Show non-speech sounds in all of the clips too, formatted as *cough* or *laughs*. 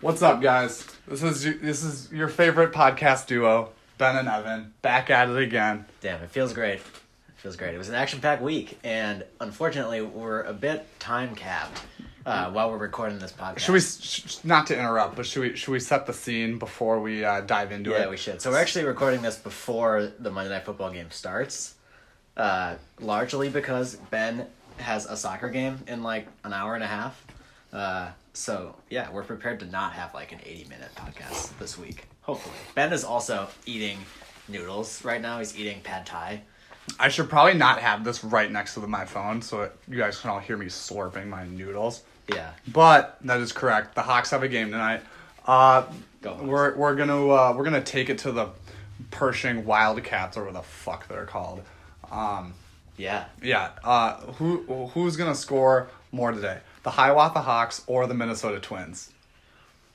What's up, guys? This is this is your favorite podcast duo, Ben and Evan, back at it again. Damn, it feels great. It feels great. It was an action-packed week, and unfortunately, we're a bit time capped uh, while we're recording this podcast. Should we sh- not to interrupt, but should we should we set the scene before we uh, dive into it? Yeah, we should. So we're actually recording this before the Monday Night Football game starts, uh, largely because Ben has a soccer game in like an hour and a half. Uh, so yeah, we're prepared to not have like an eighty-minute podcast this week. Hopefully, Ben is also eating noodles right now. He's eating pad thai. I should probably not have this right next to the, my phone, so that you guys can all hear me slurping my noodles. Yeah, But that is correct. The Hawks have a game tonight. Uh, Go we're we're gonna uh, we're gonna take it to the Pershing Wildcats or what the fuck they're called. Um, yeah. yeah. Uh, who who's gonna score more today? The Hiawatha Hawks or the Minnesota Twins?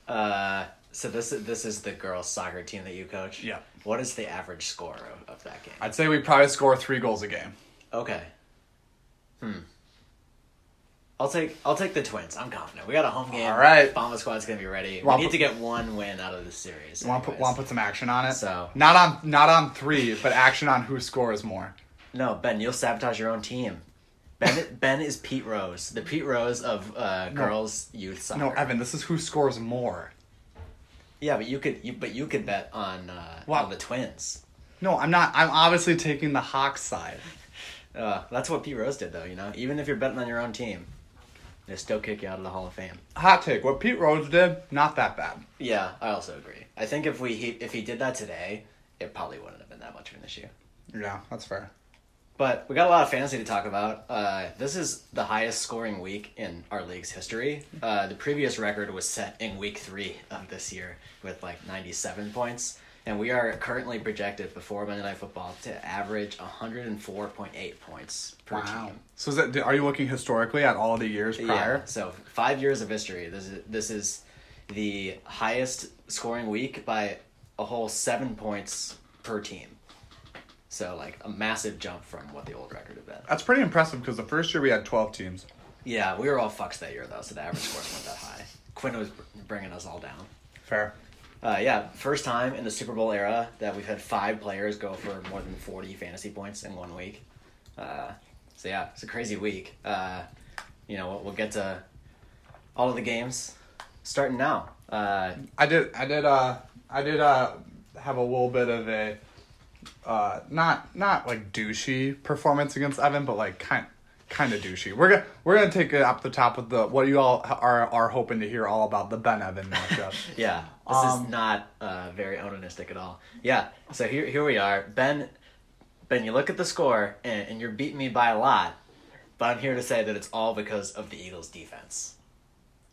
Uh, so this is this is the girls soccer team that you coach. Yeah. What is the average score of, of that game? I'd say we probably score three goals a game. Okay. Hmm. I'll take I'll take the Twins. I'm confident. We got a home game. All right. Bomba squad's gonna be ready. We need to get one win out of the series. Want to put want to put some action on it? So- not on not on three, but action on who scores more. No, Ben, you'll sabotage your own team. Ben *laughs* Ben is Pete Rose, the Pete Rose of uh, girls youth soccer. No, Evan, this is who scores more. Yeah, but you could you but you could bet on uh, Wow. on the Twins. No, I'm not. I'm obviously taking the Hawks side. Uh, that's what Pete Rose did, though. You know, even if you're betting on your own team, they still kick you out of the Hall of Fame. Hot take. What Pete Rose did, not that bad. Yeah, I also agree. I think if we he, if he did that today, it probably wouldn't have been that much of an issue. Yeah, that's fair. But we got a lot of fantasy to talk about. Uh, this is the highest scoring week in our league's history. Uh, the previous record was set in week three of this year with like 97 points. And we are currently projected before Monday Night Football to average 104.8 points per team. So is that, are you looking historically at all the years prior? Yeah, so five years of history. This is this is the highest scoring week by a whole seven points per team. So like a massive jump from what the old record had been. That's pretty impressive because the first year we had 12 teams. Yeah, we were all fucks that year though, so the average scores weren't that high. Quinn was bringing us all down. Fair. Uh, yeah, first time in the Super Bowl era that we've had five players go for more than forty fantasy points in one week. Uh, so yeah, it's a crazy week. Uh, you know, we'll, we'll get to all of the games starting now. Uh, I did. I did. Uh, I did. Uh, have a little bit of a, uh, not not like douchey performance against Evan, but like kind kind of douchey. We're gonna we're gonna take it up the top with the what you all are are hoping to hear all about the Ben Evan matchup. *laughs* yeah, this Um, is not uh, very onanistic at all. Yeah, so here here we are, Ben. Ben, you look at the score and, and you're beating me by a lot, but I'm here to say that it's all because of the Eagles' defense.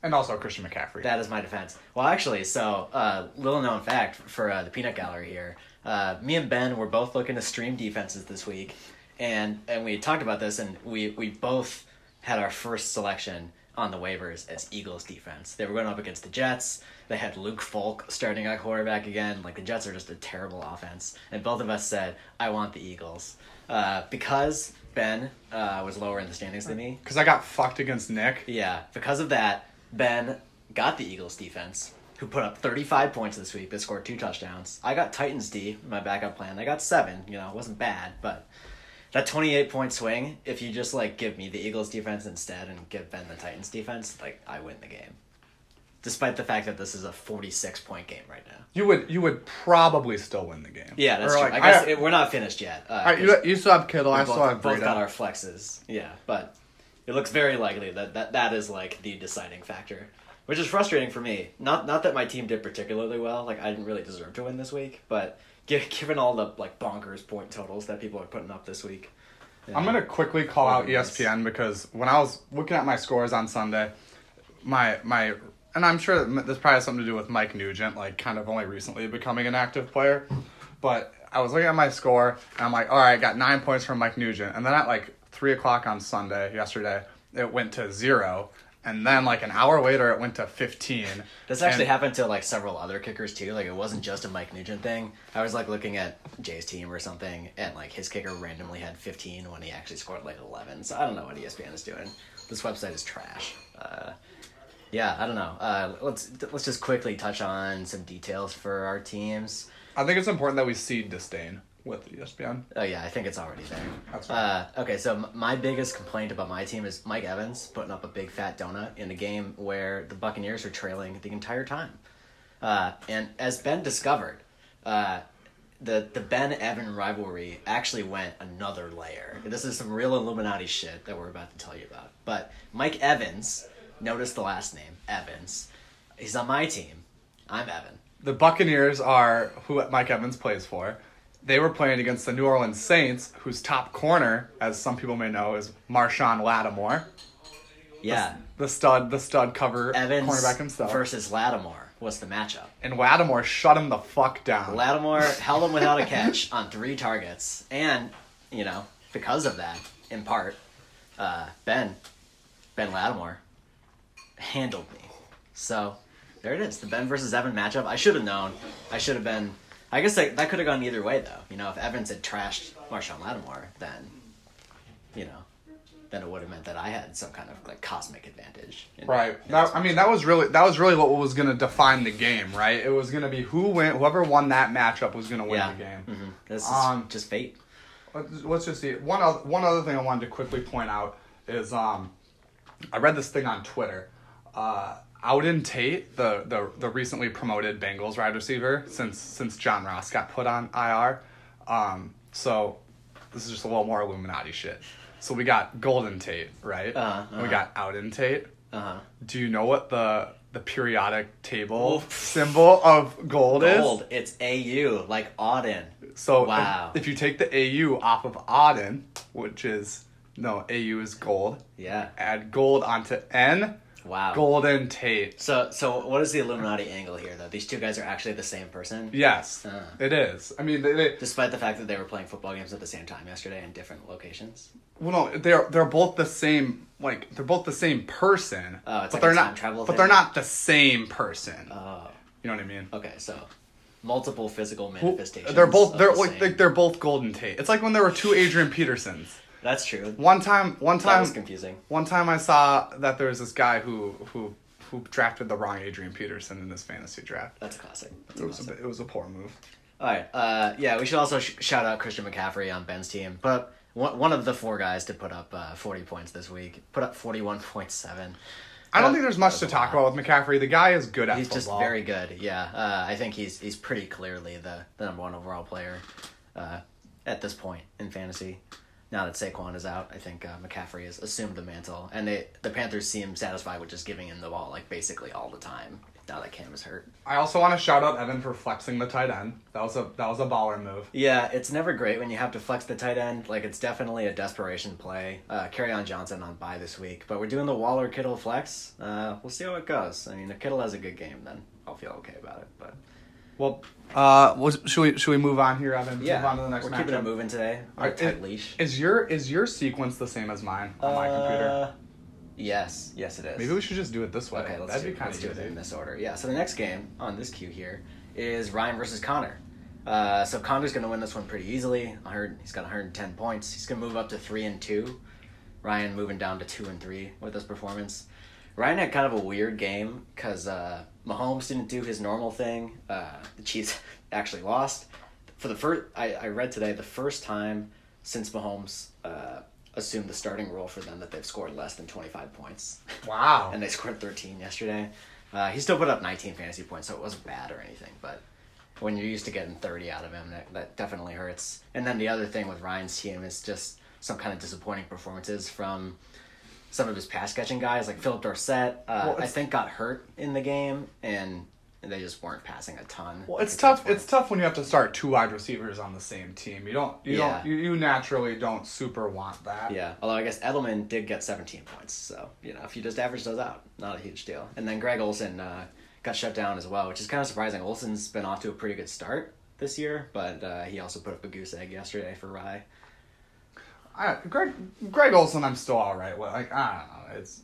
and also Christian McCaffrey. That is my defense. Well, actually, so uh, little known fact for uh, the peanut gallery here. Uh, me and Ben were both looking to stream defenses this week, and and we talked about this, and we we both had our first selection on the waivers as Eagles defense. They were going up against the Jets. They had Luke Falk starting at quarterback again. Like the Jets are just a terrible offense, and both of us said, "I want the Eagles," uh, because Ben uh, was lower in the standings than me. Because I got fucked against Nick. Yeah, because of that, Ben got the Eagles defense, who put up 35 points this week. They scored two touchdowns. I got Titans D, in my backup plan. I got seven. You know, it wasn't bad, but that 28 point swing, if you just like give me the Eagles defense instead and give Ben the Titans defense, like I win the game. Despite the fact that this is a 46 point game right now. You would you would probably still win the game. Yeah, that's Or, true. like, I guess I- it, we're not finished yet. Uh, 'cause- you, you still have Kittle. I we still both, have both got our flexes. Yeah, but it looks very likely that, that that is like the deciding factor, which is frustrating for me. Not not that my team did particularly well. Like I didn't really deserve to win this week, but gi- given all the like bonkers point totals that people are putting up this week, I'm gonna quickly call out. ESPN because when I was looking at my scores on Sunday, my my and I'm sure that this probably has something to do with Mike Nugent, like kind of only recently becoming an active player, but I was looking at my score and I'm like, all right, I got nine points from Mike Nugent, and then at like three o'clock on Sunday yesterday, it went to zero, and then like an hour later, it went to fifteen. This actually And- happened to like several other kickers too. Like it wasn't just a Mike Nugent thing. I was like looking at Jay's team or something, and like his kicker randomly had 15 when he actually scored like 11. So I don't know what ESPN is doing, this website is trash. Uh, yeah, I don't know. Uh, let's let's just quickly touch on some details for our teams. I think it's important that we seed disdain with ESPN. Oh yeah, I think it's already there. That's fine. Uh, okay, so m- my biggest complaint about my team is Mike Evans putting up a big fat donut in a game where the Buccaneers are trailing the entire time. Uh, and as Ben discovered, uh, the the Ben Evan rivalry actually went another layer. This is some real Illuminati shit that we're about to tell you about. But Mike Evans, notice the last name Evans. He's on my team. I'm Evan. The Buccaneers are who Mike Evans plays for. They were playing against the New Orleans Saints, whose top corner, as some people may know, is Marshon Lattimore, Yeah, the stud, the stud cover Evans cornerback himself. versus Lattimore was the matchup. and Lattimore shut him the fuck down. Lattimore *laughs* held him without a catch on three targets, and you know because of that, in part, uh, Ben, Ben Lattimore, handled me. So there it is, the Ben versus Evan matchup. I should have known. I should have been. I guess that, that could have gone either way though. You know, if Evans had trashed Marshon Lattimore, then, you know, then it would have meant that I had some kind of like cosmic advantage. in- Right. in That, I mean, that was really that was really what was going to define the game, right? It was going to be who win, whoever won that matchup was going to win yeah. the game. hmm This is Um, just fate. Let's, let's just see. One other, one other thing I wanted to quickly point out is um, I read this thing on Twitter. Uh, Auden Tate, the, the the recently promoted Bengals wide receiver, since since John Ross got put on IR. Um, so this is just a little more Illuminati shit. So we got Golden Tate, right? Uh-huh, And we uh-huh. got Auden Tate. Uh huh. Do you know what the the periodic table Oof. symbol of gold, Gold. is? It's AU, like Auden. So if- Wow. if, you take the AU off of Auden, which is no AU is gold, Yeah. add gold onto N, Wow. Golden Tate. So, so what is the Illuminati angle here, though? These two guys are actually the same person, Yes, Uh. it is. I mean, they, they despite the fact that they were playing football games at the same time yesterday in different locations. well, no, they're they're both the same. Like they're both the same person, Oh, it's but like they're a not. travel but thing? they're not the same person. Oh, you know what I mean? okay. So, multiple physical Well, manifestations. They're both. They're the like they- they're both Golden Tate. It's like when there were two Adrian Petersons. That's true. One time, one That time, was confusing. One time I saw that there was this guy who who who drafted the wrong Adrian Peterson in this fantasy draft. That's a classic. That's It a was a, it was a poor move. All right. Uh, yeah, we should also sh- shout out Christian McCaffrey on Ben's team. But one, one of the four guys to put up uh, 40 points this week. Put up 41.7. I don't think there's much to talk about with McCaffrey. The guy is good at He's just very good. Yeah, uh, I think he's he's pretty clearly the, the number one overall player uh, at this point in fantasy. Now that Saquon is out, I think uh, McCaffrey has assumed the mantle, and they the Panthers seem satisfied with just giving him the ball like basically all the time. Now that Cam is hurt. I also want to shout out Evan for flexing the tight end. That was a that was a baller move. Yeah, it's never great when you have to flex the tight end. Like it's definitely a desperation play. Uh, Kerryon Johnson on bye this week, but we're doing the Waller Kittle flex. Uh, we'll see how it goes. I mean, if Kittle has a good game, then I'll feel okay about it. But Well, uh, was, should we should we move on here, Evan? yeah, move on to the next we're matchup. keeping it moving today. On a tight leash. Is your is your sequence the same as mine on my computer? Uh, Yes, yes, it is. Maybe we should just do it this way. Okay, let's That'd do, be kind let's of do it in this order. Yeah, so the next game on this queue here is Ryan versus Connor. Uh, so Connor's going to win this one pretty easily. I heard he's got 110 points. He's going to move up to three and two. Ryan moving down to two and three with this performance. Ryan had kind of a weird game because uh, Mahomes didn't do his normal thing. Uh, the Chiefs *laughs* actually lost for the first. I, I read today the first time since Mahomes uh, assumed the starting role for them that they've scored less than 25 points *laughs* Wow. and they scored 13 yesterday. Uh, he still put up 19 fantasy points, so it wasn't bad or anything. But when you're used to getting 30 out of him, that, that definitely hurts. And then the other thing with Ryan's team is just some kind of disappointing performances from some of his pass catching guys, like Phillip Dorsett. Uh, Well, I think got hurt in the game, and they just weren't passing a ton. Well, it's tough. It's tough when you have to start two wide receivers on the same team. You don't. You Yeah. don't. You, you naturally don't super want that. Yeah, although I guess Edelman did get 17 points, so you know if you just average those out, not a huge deal. And then Greg Olsen uh, got shut down as well, which is kind of surprising. Olsen's been off to a pretty good start this year, but uh, he also put up a goose egg yesterday for Rye. I, Greg Greg Olsen, I'm still all right. with. Like I don't know. It's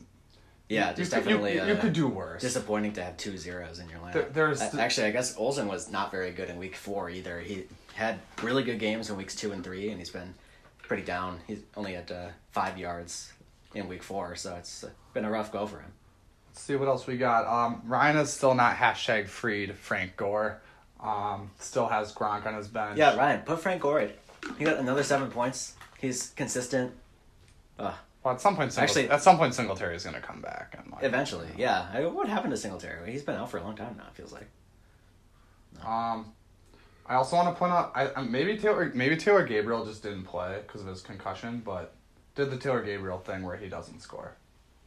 Yeah, you just could- definitely You, you uh, could do worse. disappointing to have two zeros in your lineup. There- there's actually, I guess Olsen was not very good in week four either. He had really good games in weeks two and three, and he's been pretty down. He's only at uh, five yards in week four, so it's been a rough go for him. Let's see what else we got. Um, Ryan is still not hashtag freed Frank Gore. Um, still has Gronk on his bench. Yeah, Ryan, put Frank Gore. in. He got another seven points. He's consistent. Uh, Well, at some point, Singlet- Actually- at some point, Singletary is going to come back. And like, eventually, yeah. I, what happened to Singletary? He's been out for a long time now. It feels like. Um, I also want to point out, I, um, maybe Taylor, maybe Taylor Gabriel just didn't play because of his concussion, but did the Taylor Gabriel thing where he doesn't score.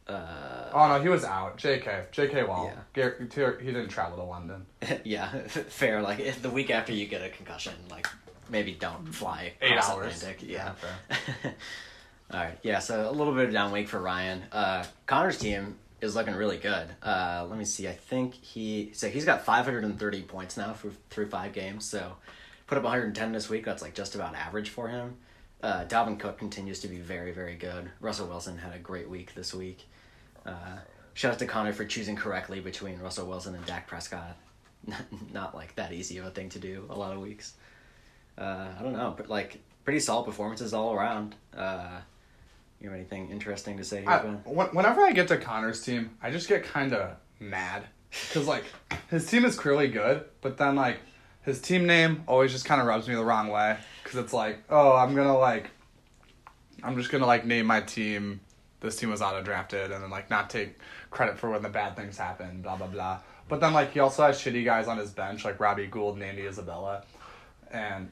Uh, Oh no, he was out. J.K. J.K. Wall. Yeah. Gar- Taylor, he didn't travel to London. *laughs* yeah, *laughs* fair. Like if the week after you get a concussion, like maybe don't fly Eight across hours. Atlantic. Yeah, Yeah. *laughs* All right. Yeah. So a little bit of down week for Ryan. Uh, Connor's team is looking really good. Uh, let me see. I think he so he's got 530 points now for, through five games. So put up 110 this week. That's like just about average for him. Uh, Dalvin Cook continues to be very very good. Russell Wilson had a great week this week. Uh, shout out to Connor for choosing correctly between Russell Wilson and Dak Prescott. Not, *laughs* not like that easy of a thing to do a lot of weeks. Uh, I don't know, but like pretty solid performances all around. Uh, you have anything interesting to say here, I, whenever I get to Connor's team, I just get kind of mad because like his team is clearly good, but then like his team name always just kind of rubs me the wrong way because it's like, oh, I'm gonna like, I'm just gonna like name my team. This team was auto drafted, and then like not take credit for when the bad things happen, blah blah blah. But then like he also has shitty guys on his bench like Robbie Gould and Andy Isabella, and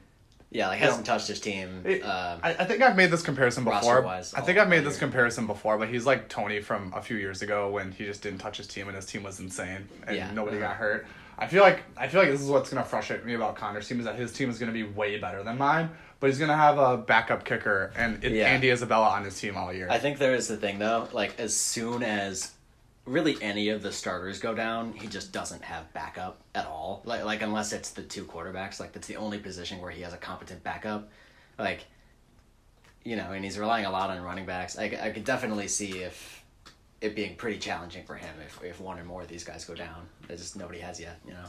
Yeah, like hasn't touched his team. it- um, I, I think I've made this comparison before. I think I've made this year. comparison before, but he's like Tony from a few years ago when he just didn't touch his team and his team was insane and Yeah. nobody got hurt. I feel like I feel like this is what's gonna frustrate me about Connor's team is that his team is gonna be way better than mine, but he's gonna have a backup kicker and it, Yeah. Andy Isabella on his team all year. I think there is the thing though. Like as soon as really any of the starters go down, he just doesn't have backup at all. Like like unless it's the two quarterbacks. Like that's the only position where he has a competent backup. Like you know, and he's relying a lot on running backs. I, I could definitely see if it being pretty challenging for him if, if one or more of these guys go down. That just nobody has yet, you know.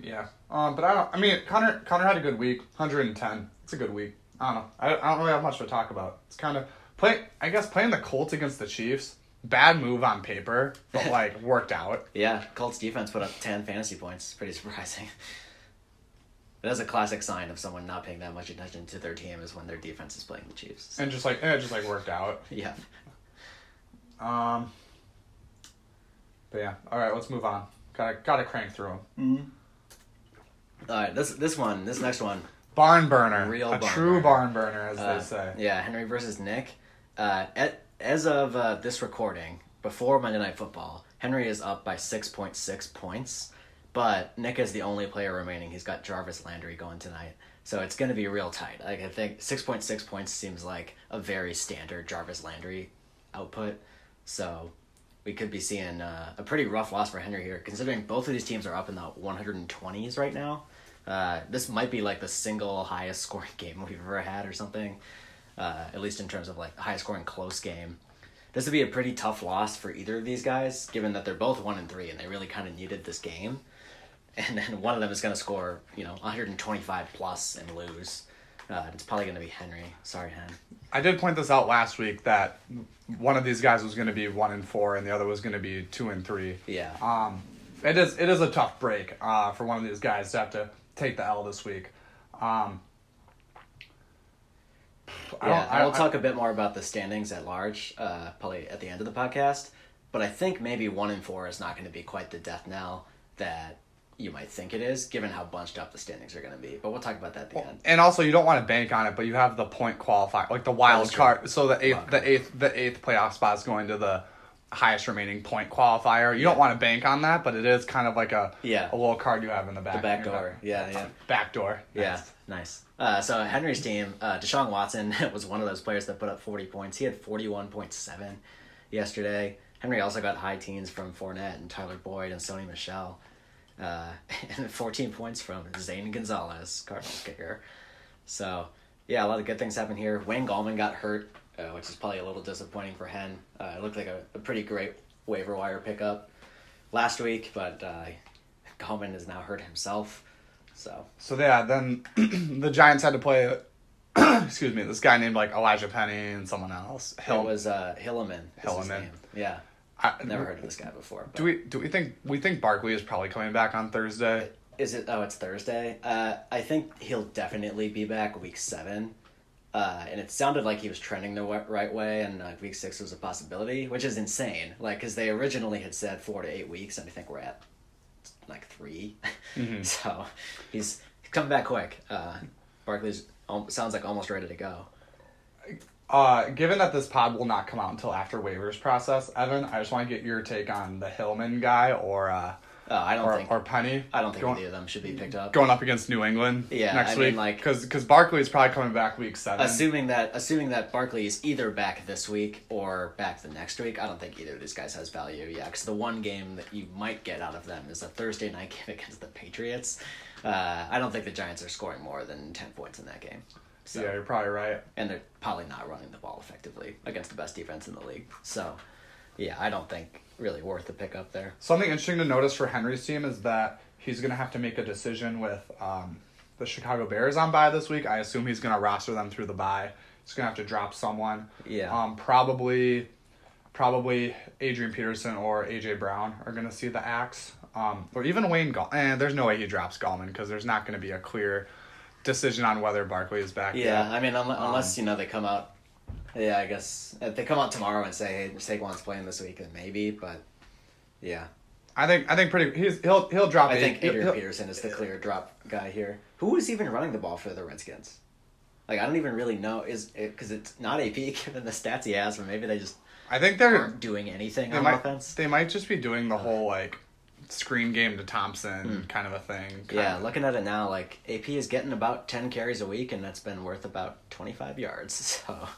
yeah, um, but I don't. I mean, Connor Connor had a good week, 110. It's a good week. I don't know. I, I don't really have much to talk about. It's kind of play. I guess playing the Colts against the Chiefs. Bad move on paper, but *laughs* like worked out. Yeah, Colts defense put up ten fantasy points. Pretty surprising. *laughs* That's a classic sign of someone not paying that much attention to their team is when their defense is playing the Chiefs. and just like and it just like worked out. *laughs* Yeah. Um, but yeah, all right, let's move on. Gotta gotta crank through them. All right, this this one, this next one, Barn burner, Real a barn true burner. barn burner, as uh, they say. yeah, Henry versus Nick. Uh, at, as of uh, this recording, before Monday Night Football, Henry is up by six point six points, but Nick is the only player remaining. He's got Jarvis Landry going tonight, so it's going to be real tight. Like I think six point six points seems like a very standard Jarvis Landry output. So we could be seeing uh, a pretty rough loss for Henry here, considering both of these teams are up in the 120s right now. Uh, this might be like the single highest *laughs* scoring game we've ever had, or something. Uh, at least in terms of like highest scoring close game. This would be a pretty tough loss for either of these guys, given that they're both one and three, and they really kind of needed this game. And then one of them is going to score, you know, 125 plus and lose. Uh, it's probably going to be Henry. Sorry, Hen. I did point this out last week that one of these guys was going to be one and four, and the other was going to be two and three. Yeah. Um, it is it is a tough break uh, for one of these guys to have to take the L this week. Um, I Yeah, I, will talk a bit more about the standings at large, uh, probably at the end of the podcast. But I think maybe one in four is not going to be quite the death knell that you might think it is, given how bunched up the standings are going to be. But we'll talk about that at the end. And also, you don't want to bank on it, but you have the point qualifier, like the wild card. So the eighth, the eighth, the eighth playoff spot is going to the highest remaining point qualifier. You don't want to bank on that, but it is kind of like a Yeah. a little card you have in the back. The back door. Yeah, yeah. Back door. Yeah, Nice. Uh, so Henry's team, uh, Deshaun Watson *laughs* was one of those players that put up 40 points. He had 41.7 yesterday. Henry also got high teens from Fournette and Tyler Boyd and Sony Michel. Uh, *laughs* and 14 points from Zane Gonzalez, Cardinals kicker. So, yeah, a lot of good things happened here. Wayne Gallman got hurt, uh, which is probably a little disappointing for Hen. Uh, it looked like a, a pretty great waiver wire pickup last week, but uh, Gallman is now hurt himself. So, So yeah, then *clears throat* the Giants had to play *clears throat* excuse me, this guy named like Elijah Penny and someone else. It was uh, Hilliman. is his Hilliman. name. Yeah. I, Never heard of this guy before. but- Do we do we think we think Barkley is probably coming back on Thursday? Is it? Oh, it's Thursday. Uh, I think he'll definitely be back week seven. Uh, and it sounded like he was trending the right way, and week six was a possibility, which is insane. Like, because they originally had said four to eight weeks, and I think we're at like 3 *laughs* so he's he's coming back quick. Uh, Barkley's sounds like almost ready to go. Uh, given that this pod will not come out until after waivers process, Evan, I just want to get your take on the Hillman guy or uh, Uh, I don't or, think or Penny. I don't think going, either of them should be picked up. going up against New England. Yeah, next I mean, week, like- because because Barkley is probably coming back week seven. Assuming that assuming that Barkley is either back this week or back the next week, I don't think either of these guys has value. Yeah, because the one game that you might get out of them is a Thursday *laughs* night game against the Patriots. Uh, I don't think the Giants are scoring more than ten points in that game. So, yeah, you're probably right. and they're probably not running the ball effectively against the best defense in the league. So, yeah, I don't think really worth the pickup there. Something interesting to notice for Henry's team is that he's going to have to make a decision with um, the Chicago Bears on bye this week. I assume he's going to roster them through the bye. He's going to have to drop someone. Yeah. Um, probably, probably Adrian Peterson or AJ Brown are going to see the axe. Um, or even Wayne Gall. And there's no way he drops Gallman because there's not going to be a clear decision on whether Barkley is back. Yeah, yet. I mean, unless, Um, unless you know they come out. Yeah, I guess if they come out tomorrow and say, "Hey, Saquon's playing this week," then maybe. But yeah, I think I think pretty. He's he'll he'll drop. I think Adrian he'll- Peterson is the clear drop guy here. Who is even running the ball for the Redskins? Like, I don't even really know. Is because it's not AP *laughs* given the stats he has, but maybe they just I think they're aren't doing anything they on might offense. they might just be doing the whole like screen game to Thompson hmm. kind of a thing. Yeah, of- looking at it now, like AP is getting about ten carries a week, and that's been worth about twenty five yards. *laughs* So,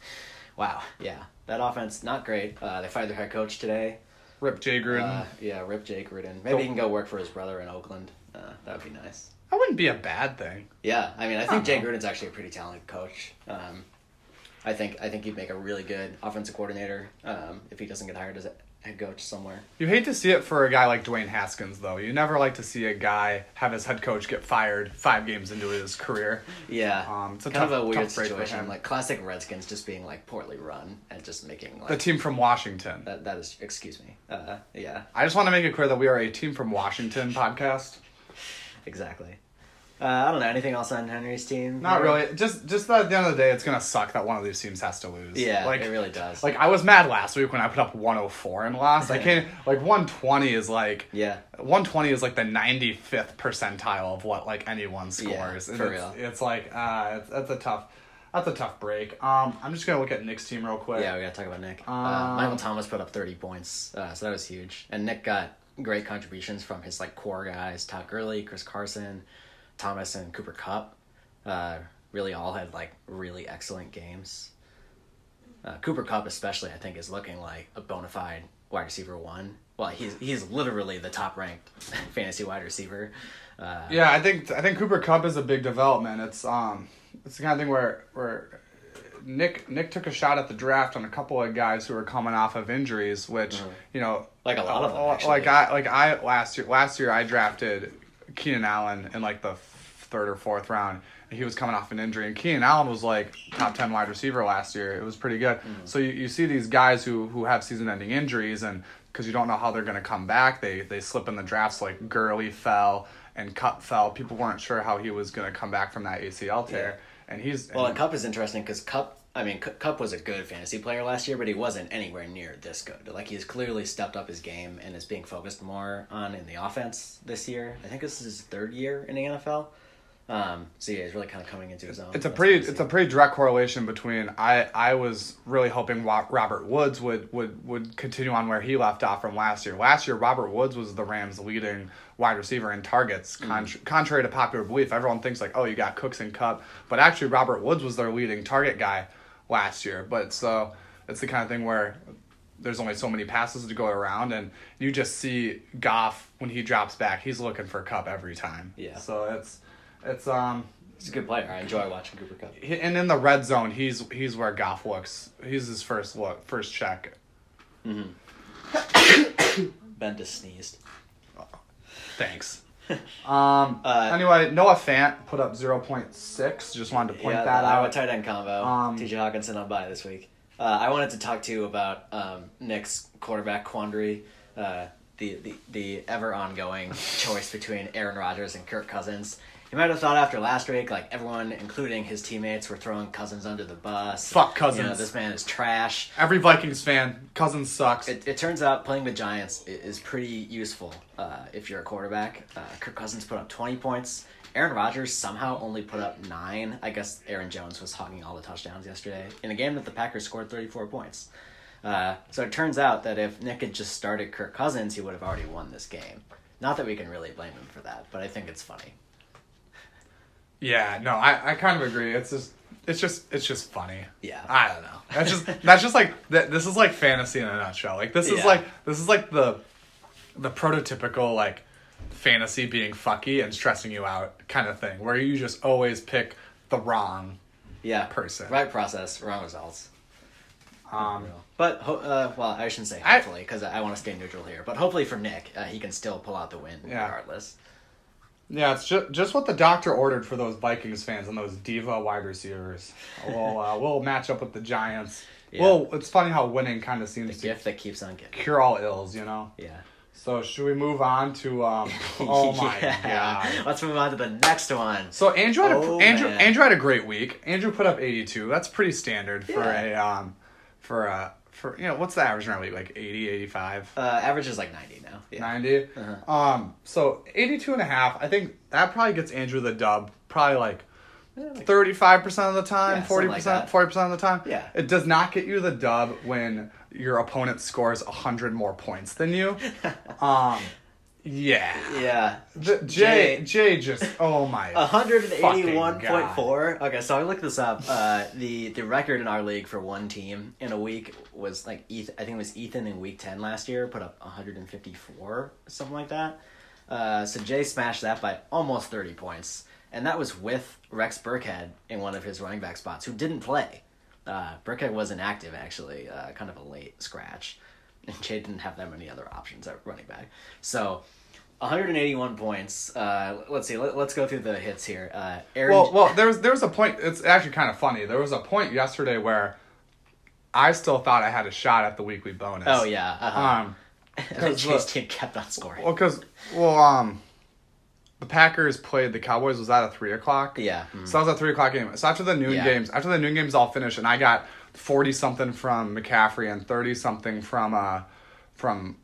wow, yeah, that offense not great. Uh, they fired their head coach today. Rip J Gruden. Uh, yeah, Rip Jake Gruden. Maybe he can go work for his brother in Oakland. Uh, that would be nice. that wouldn't be a bad thing. Yeah, I mean, I I think Jay Gruden's actually a pretty talented coach. Um, I think I think he'd make a really good offensive coordinator um, if he doesn't get hired as a head coach somewhere. You hate to see it for a guy like Dwayne Haskins, though. You never like to see a guy have his head coach get fired five games into his career. Yeah, Um, it's a kind tough- of a weird tough break for situation. Like classic Redskins just being like poorly run and just making like The team from Washington. that. That is, excuse me. Uh, yeah, I just want to make it clear that we are a team from Washington podcast. exactly. Uh, I don't know anything else on Henry's team. Not really. Just just that at the end of the day, it's gonna suck that one of these teams has to lose. Yeah, like it really does. like I was mad last week when I put up 104 and lost. I *laughs* can't like 120 is like yeah, 120 is like the 95th percentile of what like anyone scores. Yeah, for it's, real. it's like uh it's, that's a tough that's a tough break. Um I'm just going to look at Nick's team real quick. yeah. We gotta talk about Nick. uh, Um, Michael Thomas put up thirty points, uh, so that was huge. And Nick got great contributions from his like core guys: Todd Gurley, Chris Carson, Thomas, and Cooper Kupp. Uh, really, all had like really excellent games. Uh, Cooper Kupp, especially, I think, is looking like a bona fide wide receiver one. Well, he's he's literally the top ranked *laughs* fantasy wide receiver. Uh, Yeah, I think I think Cooper Kupp is a big development. It's um it's the kind of thing where where Nick Nick took a shot at the draft on a couple of guys who were coming off of injuries, which you know. Like a lot of them, actually. Like I like I last year last year I drafted Keenan Allen in like the third or fourth round. He was coming off an injury, and Keenan Allen was like top ten wide receiver last year. It was pretty good. Mm-hmm. So you, you see these guys who who have season ending injuries, and because you don't know how they're going to come back, they they slip in the drafts. Like Gurley fell and Kupp fell. People weren't sure how he was going to come back from that ACL tear, and he's Well, and Kupp is interesting because Kupp. I mean, Cu- Kupp was a good fantasy player last year, but he wasn't anywhere near this good. Like he's clearly stepped up his game and is being focused more on in the offense this year. I think this is his third year in the NFL. Um, so yeah, he's really kind of coming into his own. It's a pretty it's a pretty direct correlation between I I was really hoping Robert Woods would would would continue on where he left off from last year. Last year Robert Woods was the Rams leading wide receiver in targets. Con- Contrary to popular belief, everyone thinks like oh you got Cooks and Kupp, but actually Robert Woods was their leading target guy last year. But so it's the kind of thing where there's only so many passes to go around, and you just see Goff when he drops back, he's looking for Kupp every time. Yeah. So it's it's um He's a good player. I enjoy watching Cooper Kupp. and in the red zone, he's he's where Goff looks. He's his first look, first check. *coughs* *coughs* Mm hmm. Ben just sneezed. Thanks. *laughs* Um. Uh, anyway, Noah Fant put up zero point six. Just wanted to point yeah, that out. tight end combo. Um, TJ Hockenson on bye this week. Uh, I wanted to talk to you about um, Nick's quarterback quandary, uh, the, the the ever ongoing *laughs* choice between Aaron Rodgers and Kirk Cousins. You might have thought after last week, like everyone, including his teammates, were throwing Cousins under the bus. Fuck You know, Cousins. this man is trash. Every Vikings fan, Cousins sucks. It, it turns out playing the Giants is pretty useful uh, if you're a quarterback. Uh, Kirk Cousins put up 20 points. Aaron Rodgers somehow only put up nine. I guess Aaron Jones was hogging all the touchdowns yesterday in a game that the Packers scored 34 points. Uh, so it turns out that if Nick had just started Kirk Cousins, he would have already won this game. Not that we can really blame him for that, but I think it's funny. Yeah, no, I, I kind of agree. It's just it's just it's just funny. Yeah. I don't know. That's just *laughs* that's just like th- this is like fantasy in a nutshell. Like this is Yeah. like this is like the the prototypical like fantasy being fucky and stressing you out kind of thing where you just always pick the wrong Yeah. Person. Right process, wrong results. um But ho- uh, well, I shouldn't say hopefully because I, want to stay neutral here. But hopefully for Nick, uh, he can still pull out the win Yeah. regardless. Yeah, it's just just what the doctor ordered for those Vikings fans and those diva wide receivers. We'll uh, we'll match up with the Giants. Yeah. Well, it's funny how winning kind of seems to Gift that keeps on giving. cure all ills, you know. Yeah. So should we move on to um *laughs* oh my Yeah. god. Let's move on to the next one. So Andrew had a, Oh, Andrew man. Andrew had a great week. Andrew put up 82. That's pretty standard for a um for a for you know what's the average in our league like 80 85 Uh, average is like 90 now. Yeah. 90 Uh-huh. um so 82 and a half I think that probably gets Andrew the dub probably like Yeah, like- 35% of the time Yeah, 40% like 40% of the time Yeah. it does not get you the dub when your opponent scores 100 more points than you *laughs* um yeah Yeah. the, Jay, Jay just oh my *laughs* fucking 181.4. Okay, so I looked this up. Uh, the the record in our league for one team in a week was like Ethan. I think it was Ethan in week 10 last year put up 154 something like that. Uh, so Jay smashed that by almost 30 points. And that was with Rex Burkhead in one of his running back spots who didn't play. Uh, Burkhead was inactive actually, uh, kind of a late scratch. And Jay didn't have that many other options at running back. So 181 points. Uh, let's see. Let, us go through the hits here. Uh, Aaron. Well, well, there was there was a point. It's actually kind of funny. There was a point yesterday where I still thought I had a shot at the weekly bonus. oh yeah. Uh-huh. Um, *laughs* and then 'cause Jay's the- team kept on scoring. well, because well, um, the Packers played the Cowboys. Was that at three o'clock? yeah. mm. So that was a three o'clock game. So after the noon Yeah. games, after the noon games all finished, and I got forty something from McCaffrey and thirty something from uh from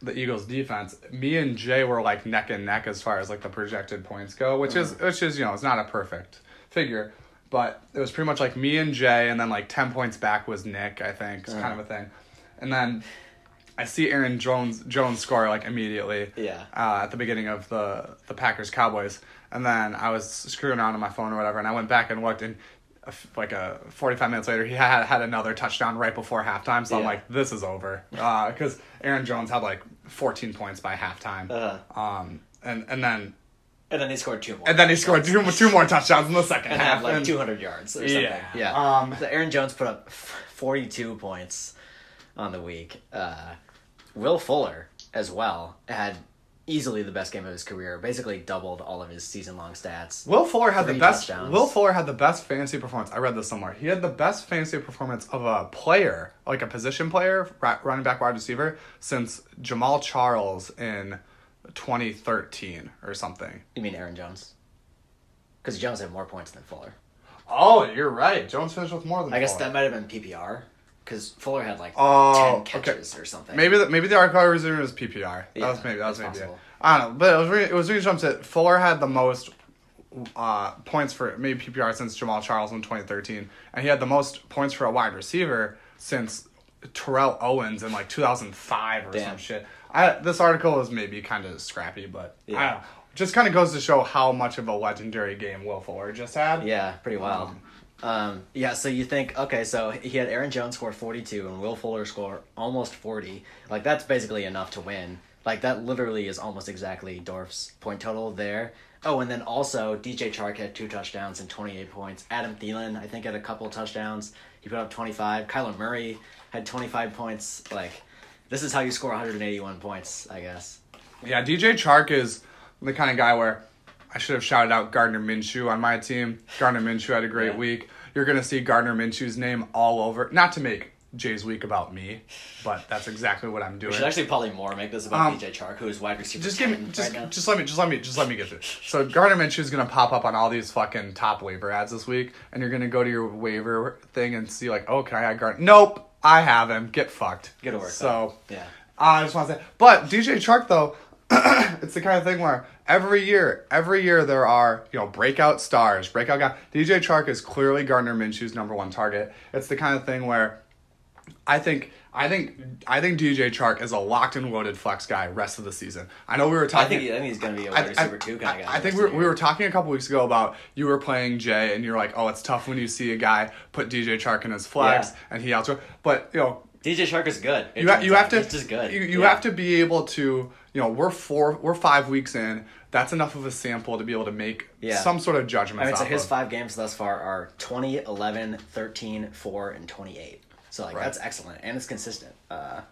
the Eagles defense. Me and Jay were like neck and neck as far as like the projected points go, which is which is you know it's not a perfect figure, but it was pretty much like me and Jay, and then like ten points back was Nick. I think it's kind of a thing, and then. I see Aaron Jones Jones score like immediately Yeah. uh, at the beginning of the the Packers Cowboys, and then I was screwing around on my phone or whatever, and I went back and looked, and like a forty five minutes later, he had had another touchdown right before halftime. So I'm like, this is over, *laughs* because Aaron Jones had like fourteen points by halftime, Uh-huh. um, and and then And then he scored two more. and then he scored two two more touchdowns in the second and half, had like and- 200 yards or something. Yeah. Yeah. Um, so Aaron Jones put up 42 points on the week. Uh, Will Fuller as well had easily the best game of his career. Basically doubled all of his season long stats. Will Fuller had the best. touchdowns. Will Fuller had the best fantasy performance. I read this somewhere. He had the best fantasy performance of a player, like a position player, running back, wide receiver, since Jamaal Charles in 2013 or something. You mean Aaron Jones? Because Jones had more points than Fuller. Oh, you're right. Jones finished with more than. I guess Fuller. that might have been PPR. Because Fuller had like Oh, 10 okay. catches or something. Maybe the, maybe the reserve was PPR. That Yeah, was maybe that was maybe it. I don't know, but it was really, it was really jumps that Fuller had the most uh, points for maybe PPR since Jamaal Charles in 2013, and he had the most points for a wide receiver since Terrell Owens in like 2005 or Damn. some shit. I this article is maybe kind of scrappy, but I Yeah. don't know. Just kind of goes to show how much of a legendary game Will Fuller just had. Yeah, pretty wild. Um, Um, yeah, so you think okay, so he had Aaron Jones score forty two and Will Fuller score almost forty. Like that's basically enough to win. Like that literally is almost exactly Dorf's point total there. Oh, and then also DJ Chark had two touchdowns and twenty eight points. Adam Thielen, I think, had a couple touchdowns. He put up twenty five. Kyler Murray had twenty five points. Like this is how you score one hundred and eighty one points, I guess. Yeah, DJ Chark is the kind of guy where I should have shouted out Gardner Minshew on my team. Gardner Minshew had a great Yeah. week. You're gonna see Gardner Minshew's name all over. Not to make Jay's week about me, but that's exactly what I'm doing. We should actually probably more make this about Um, DJ Chark, who is wide receiver. just give me just right just let me just let me just let me get this. So Gardner Minshew's gonna pop up on all these fucking top waiver ads this week, and you're gonna go to your waiver thing and see like, oh, can I add Gardner? Nope, I have him. Get fucked. Good work, So yeah. I just want to say, but DJ Chark though, *clears throat* it's the kind of thing where every year, every year there are you know breakout stars, breakout guy. DJ Chark is clearly Gardner Minshew's number one target. It's the kind of thing where I think I think I think DJ Chark is a locked and loaded flex guy rest of the season. I know we were I talking. think, I think he's going to be a wide receiver two kind of guy. I think we were, we were talking a couple weeks ago about you were playing Jay and you're like, oh, it's tough when you see a guy put DJ Chark in his flex Yeah. and he outs. But you know. DJ Chark is good. You, ha- you have to He's just good. You, you Yeah. have to be able to you know we're four we're five weeks in. That's enough of a sample to be able to make Yeah. some sort of judgment. I mean, so his of. five games thus far are 20, 11, 13, 4, and 28. So, like, Right. that's excellent. And it's consistent. Uh,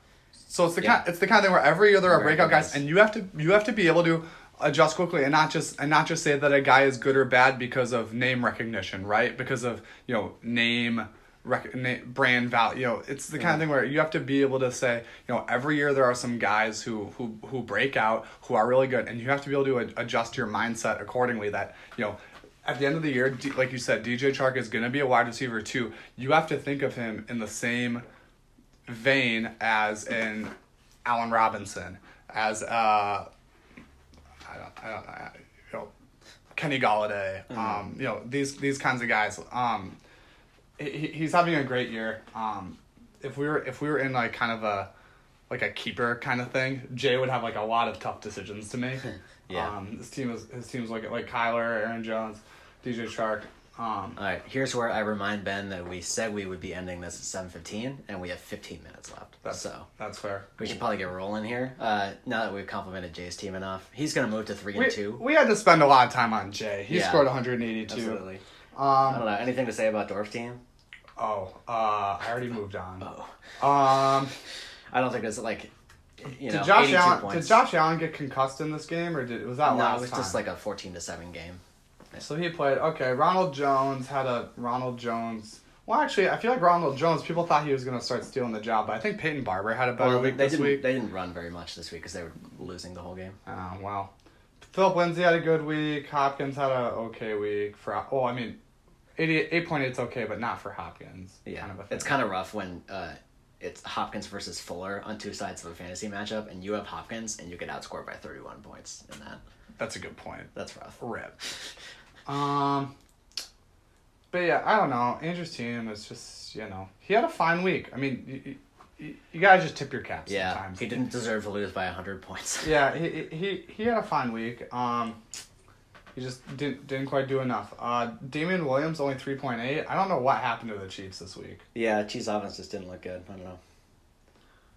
So it's the Yeah. kind it's the kind of thing where every year there are breakout guys, and you have to you have to be able to adjust quickly and not just and not just say that a guy is good or bad because of name recognition, right? Because of you know name. Rec- na- brand value, you know, it's the kind of thing where you have to be able to say, you know, every year there are some guys who who who break out, who are really good, and you have to be able to ad- adjust your mindset accordingly. That you know, at the end of the year, D- like you said, DJ Chark is going to be a wide receiver too. You have to think of him in the same vein as in Allen Robinson, as uh, I don't, I don't, I, you know, Kenny Golladay, Mm-hmm. um, you know, these these kinds of guys. Um, he, he's having a great year. Um, if we were if we were in like kind of a like a keeper kind of thing, Jay would have like a lot of tough decisions to make. *laughs* Yeah. Um, his team is his team's like like Kyler, Aaron Jones, DJ Chark. Um, all right, here's where I remind Ben that we said we would be ending this at 7.15, and we have 15 minutes left. that's so, that's fair. we should probably get rolling here. Uh, now that we've complimented Jay's team enough, he's going to move to 3 We, and 2. we had to spend a lot of time on Jay. He Yeah. scored 182. Absolutely. I Um, don't know. Anything to say about Dorf team? oh, uh, I already moved on. Oh. Um, *laughs* I don't think it's like, you know, did Josh Allen points. did Josh Allen get concussed in this game, or did was that no, last it was time? just like a 14 to 7 game. So he played. Okay, Ronald Jones had a Ronald Jones. Well, actually, I feel like Ronald Jones. People thought he was going to start stealing the job, but I think Peyton Barber had a better Well, week they this didn't. week. They didn't run very much this week because they were losing the whole game. Oh wow. Phillip Lindsay had a good week. Hopkins had a okay week. For oh, I mean, eighty eight point eight's okay, but not for Hopkins. Yeah, kind of a it's kind of rough when uh, it's Hopkins versus Fuller on two sides of a fantasy matchup, and you have Hopkins, and you get outscored by 31 points in that. That's a good point. That's rough. Rip. Um. But yeah, I don't know. Andrew's team is just you know he had a fine week. I mean, you, you, you gotta just tip your caps Yeah, sometimes. he didn't deserve to lose by 100 points. Yeah, he, he he had a fine week. Um, he just didn't didn't quite do enough. Uh, Damien Williams only three point eight. I don't know what happened to the Chiefs this week. Yeah, Chiefs offense just didn't look good. I don't know.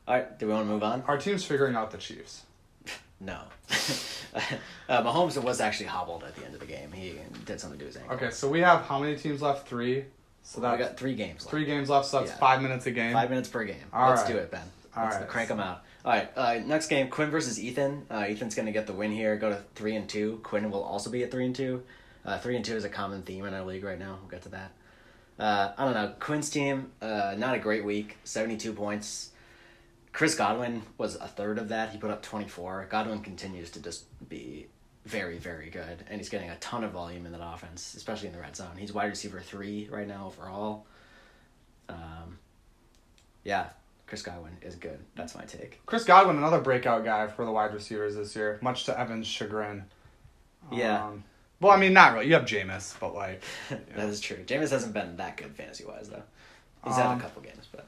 All right, do we want to move on? Our team's figuring out the Chiefs. *laughs* No. *laughs* uh, Mahomes was actually hobbled at the end of the game. He did something to his ankle. Okay, so we have how many teams left? Three. So that's we got three games left. three games left. So that's Yeah. five minutes a game. Five minutes per game. All Let's right. do it, Ben. All Let's right. crank them out. All right. Uh, next game, Quinn versus Ethan. Uh, Ethan's going to get the win here. Go to three and two. Quinn will also be at three and two. Uh, three and two is a common theme in our league right now. We'll get to that. Uh, I don't know. Quinn's team, uh, not a great week. Seventy-two points. Chris Godwin was a third of that. He put up twenty-four. Godwin continues to just be very, very good, and he's getting a ton of volume in that offense, especially in the red zone. He's wide receiver three right now overall. Um, yeah, Chris Godwin is good. That's my take. Chris Godwin, another breakout guy for the wide receivers this year, much to Evan's chagrin. Yeah. Um, well, I mean, not really. You have Jameis, but like, *laughs* that is true. Jameis hasn't been that good fantasy wise though. He's had Um, a couple games, but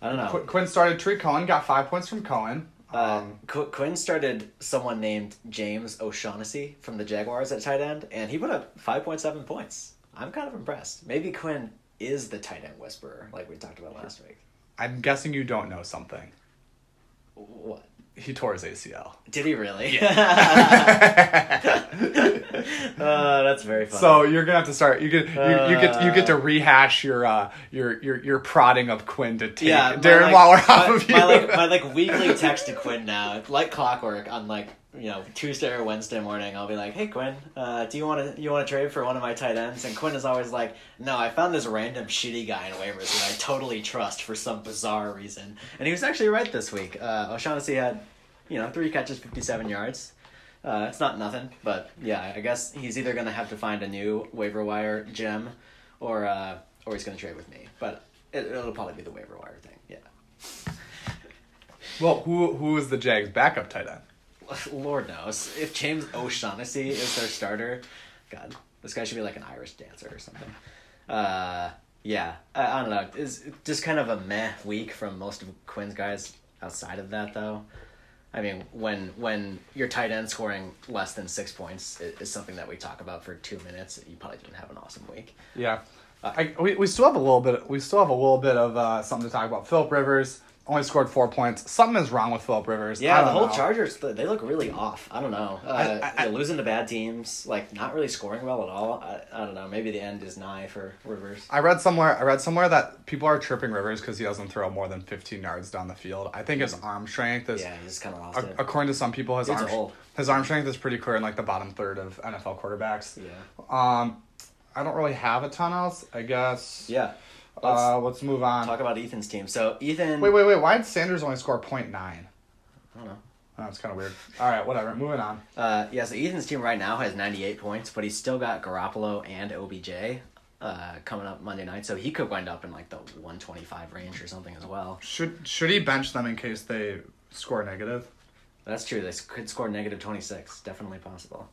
I don't know. Qu- Quinn started Tree Cohen, got five points from Cohen. Uh, Um, Qu- Quinn started someone named James O'Shaughnessy from the Jaguars at tight end, and he put up 5.7 points. I'm kind of impressed. Maybe Quinn is the tight end whisperer, like we talked about last week. I'm guessing you don't know something. What? He tore his ACL. Did he really? Yeah. uh, *laughs* That's very funny. So you're gonna have to start. You get you, you get you get to Uh. rehash your uh your your your prodding of Quinn to take yeah, Darren like, Waller my, off of you. My like, my *laughs* like weekly text to Quinn now, like clockwork on like you know Tuesday or Wednesday morning. I'll be like, "Hey Quinn, uh, do you want to you want to trade for one of my tight ends?" And Quinn is always like, "No, I found this random shitty guy in waivers that I totally trust for some bizarre reason." And he was actually right this week. Uh, O'Shaughnessy had, you know, three catches, fifty-seven yards. Uh, it's not nothing, but yeah, I guess he's either gonna have to find a new waiver wire gem, or uh, or he's gonna trade with me. But it, it'll probably be the waiver wire thing. Yeah. well, who who is the Jags' backup tight end? *laughs* Lord knows. If James O'Shaughnessy is their starter, God, this guy should be like an Irish dancer or something. Uh, yeah, I, I don't know. It's just kind of a meh week from most of Quinn's guys. Outside of that, though, I mean, when when your tight end scoring less than six points is, is something that we talk about for two minutes, you probably didn't have an awesome week. Yeah, I, we we still have a little bit. We still have a little bit of uh, something to talk about. Philip Rivers only scored four points. Something is wrong with Philip Rivers. Yeah, the whole know. Chargers, they look really off. I don't know. Uh, I- I- they're losing to bad teams, like not really scoring well at all. I, I don't know. Maybe the end is nigh for Rivers. I read somewhere. I read somewhere that people are tripping Rivers because he doesn't throw more than 15 yards down the field. I think his arm strength is. Yeah, he just kind of lost a- it. According to some people, his arm his arm strength is pretty clear in like the bottom third of NFL quarterbacks. Yeah. Um, I don't really have a ton else. I guess. Yeah. Let's Uh, let's move on. talk about Ethan's team. So Ethan. Wait, wait, wait. Why did Sanders only score 0.9? I don't know. Oh, that's kind of weird. All right, whatever. Moving on. Uh, yeah, so Ethan's team right now has 98 points, but he's still got Garoppolo and OBJ uh, coming up Monday night, so he could wind up in like the 125 range or something as well. Should should he bench them in case they score negative? That's true. They could score negative 26. Definitely possible.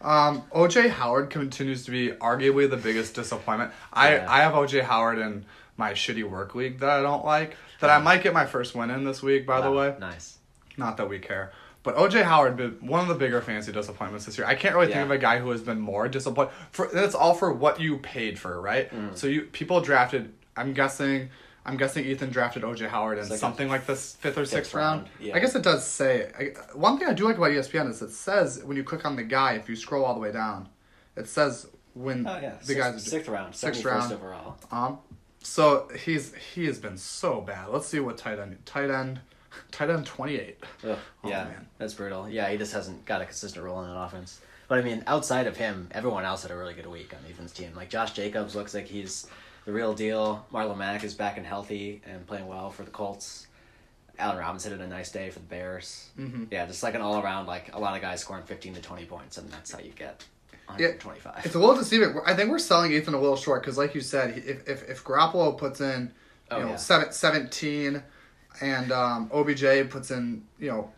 Um, OJ Howard continues to be arguably the biggest disappointment. I, Yeah. I have OJ Howard in my shitty work league that I don't like. That I might get my first win in this week, by the way. Nice. Not that we care. But OJ Howard one of the bigger fantasy disappointments this year. I can't really Yeah. think of a guy who has been more disappointed. For that's all for what you paid for, right? Mm. So you people drafted. I'm guessing. I'm guessing Ethan drafted OJ Howard in It's like something like this fifth or sixth round. round, yeah. I guess it does say. I, one thing I do like about ESPN is it says when you click on the guy, if you scroll all the way down, it says when Oh yeah, the sixth, guys sixth round, sixth round. overall. Um, so he's he has been so bad. Let's see what tight end tight end *laughs* tight end twenty eight. Oh, yeah, man. that's brutal. Yeah, he just hasn't got a consistent role in that offense. But I mean, outside of him, everyone else had a really good week on Ethan's team. Like Josh Jacobs looks like he's the real deal. Marlon Mack is back and healthy and playing well for the Colts. Allen Robinson had a nice day for the Bears. Mhm. Yeah, just like an all around, like a lot of guys scoring fifteen to twenty points, and that's how you get Yeah, 125. It's a little deceiving. I think we're selling Ethan a little short because, like you said, if if if Garoppolo puts in, you Oh, know, yeah. seven, 17 and um, OBJ puts in, you know,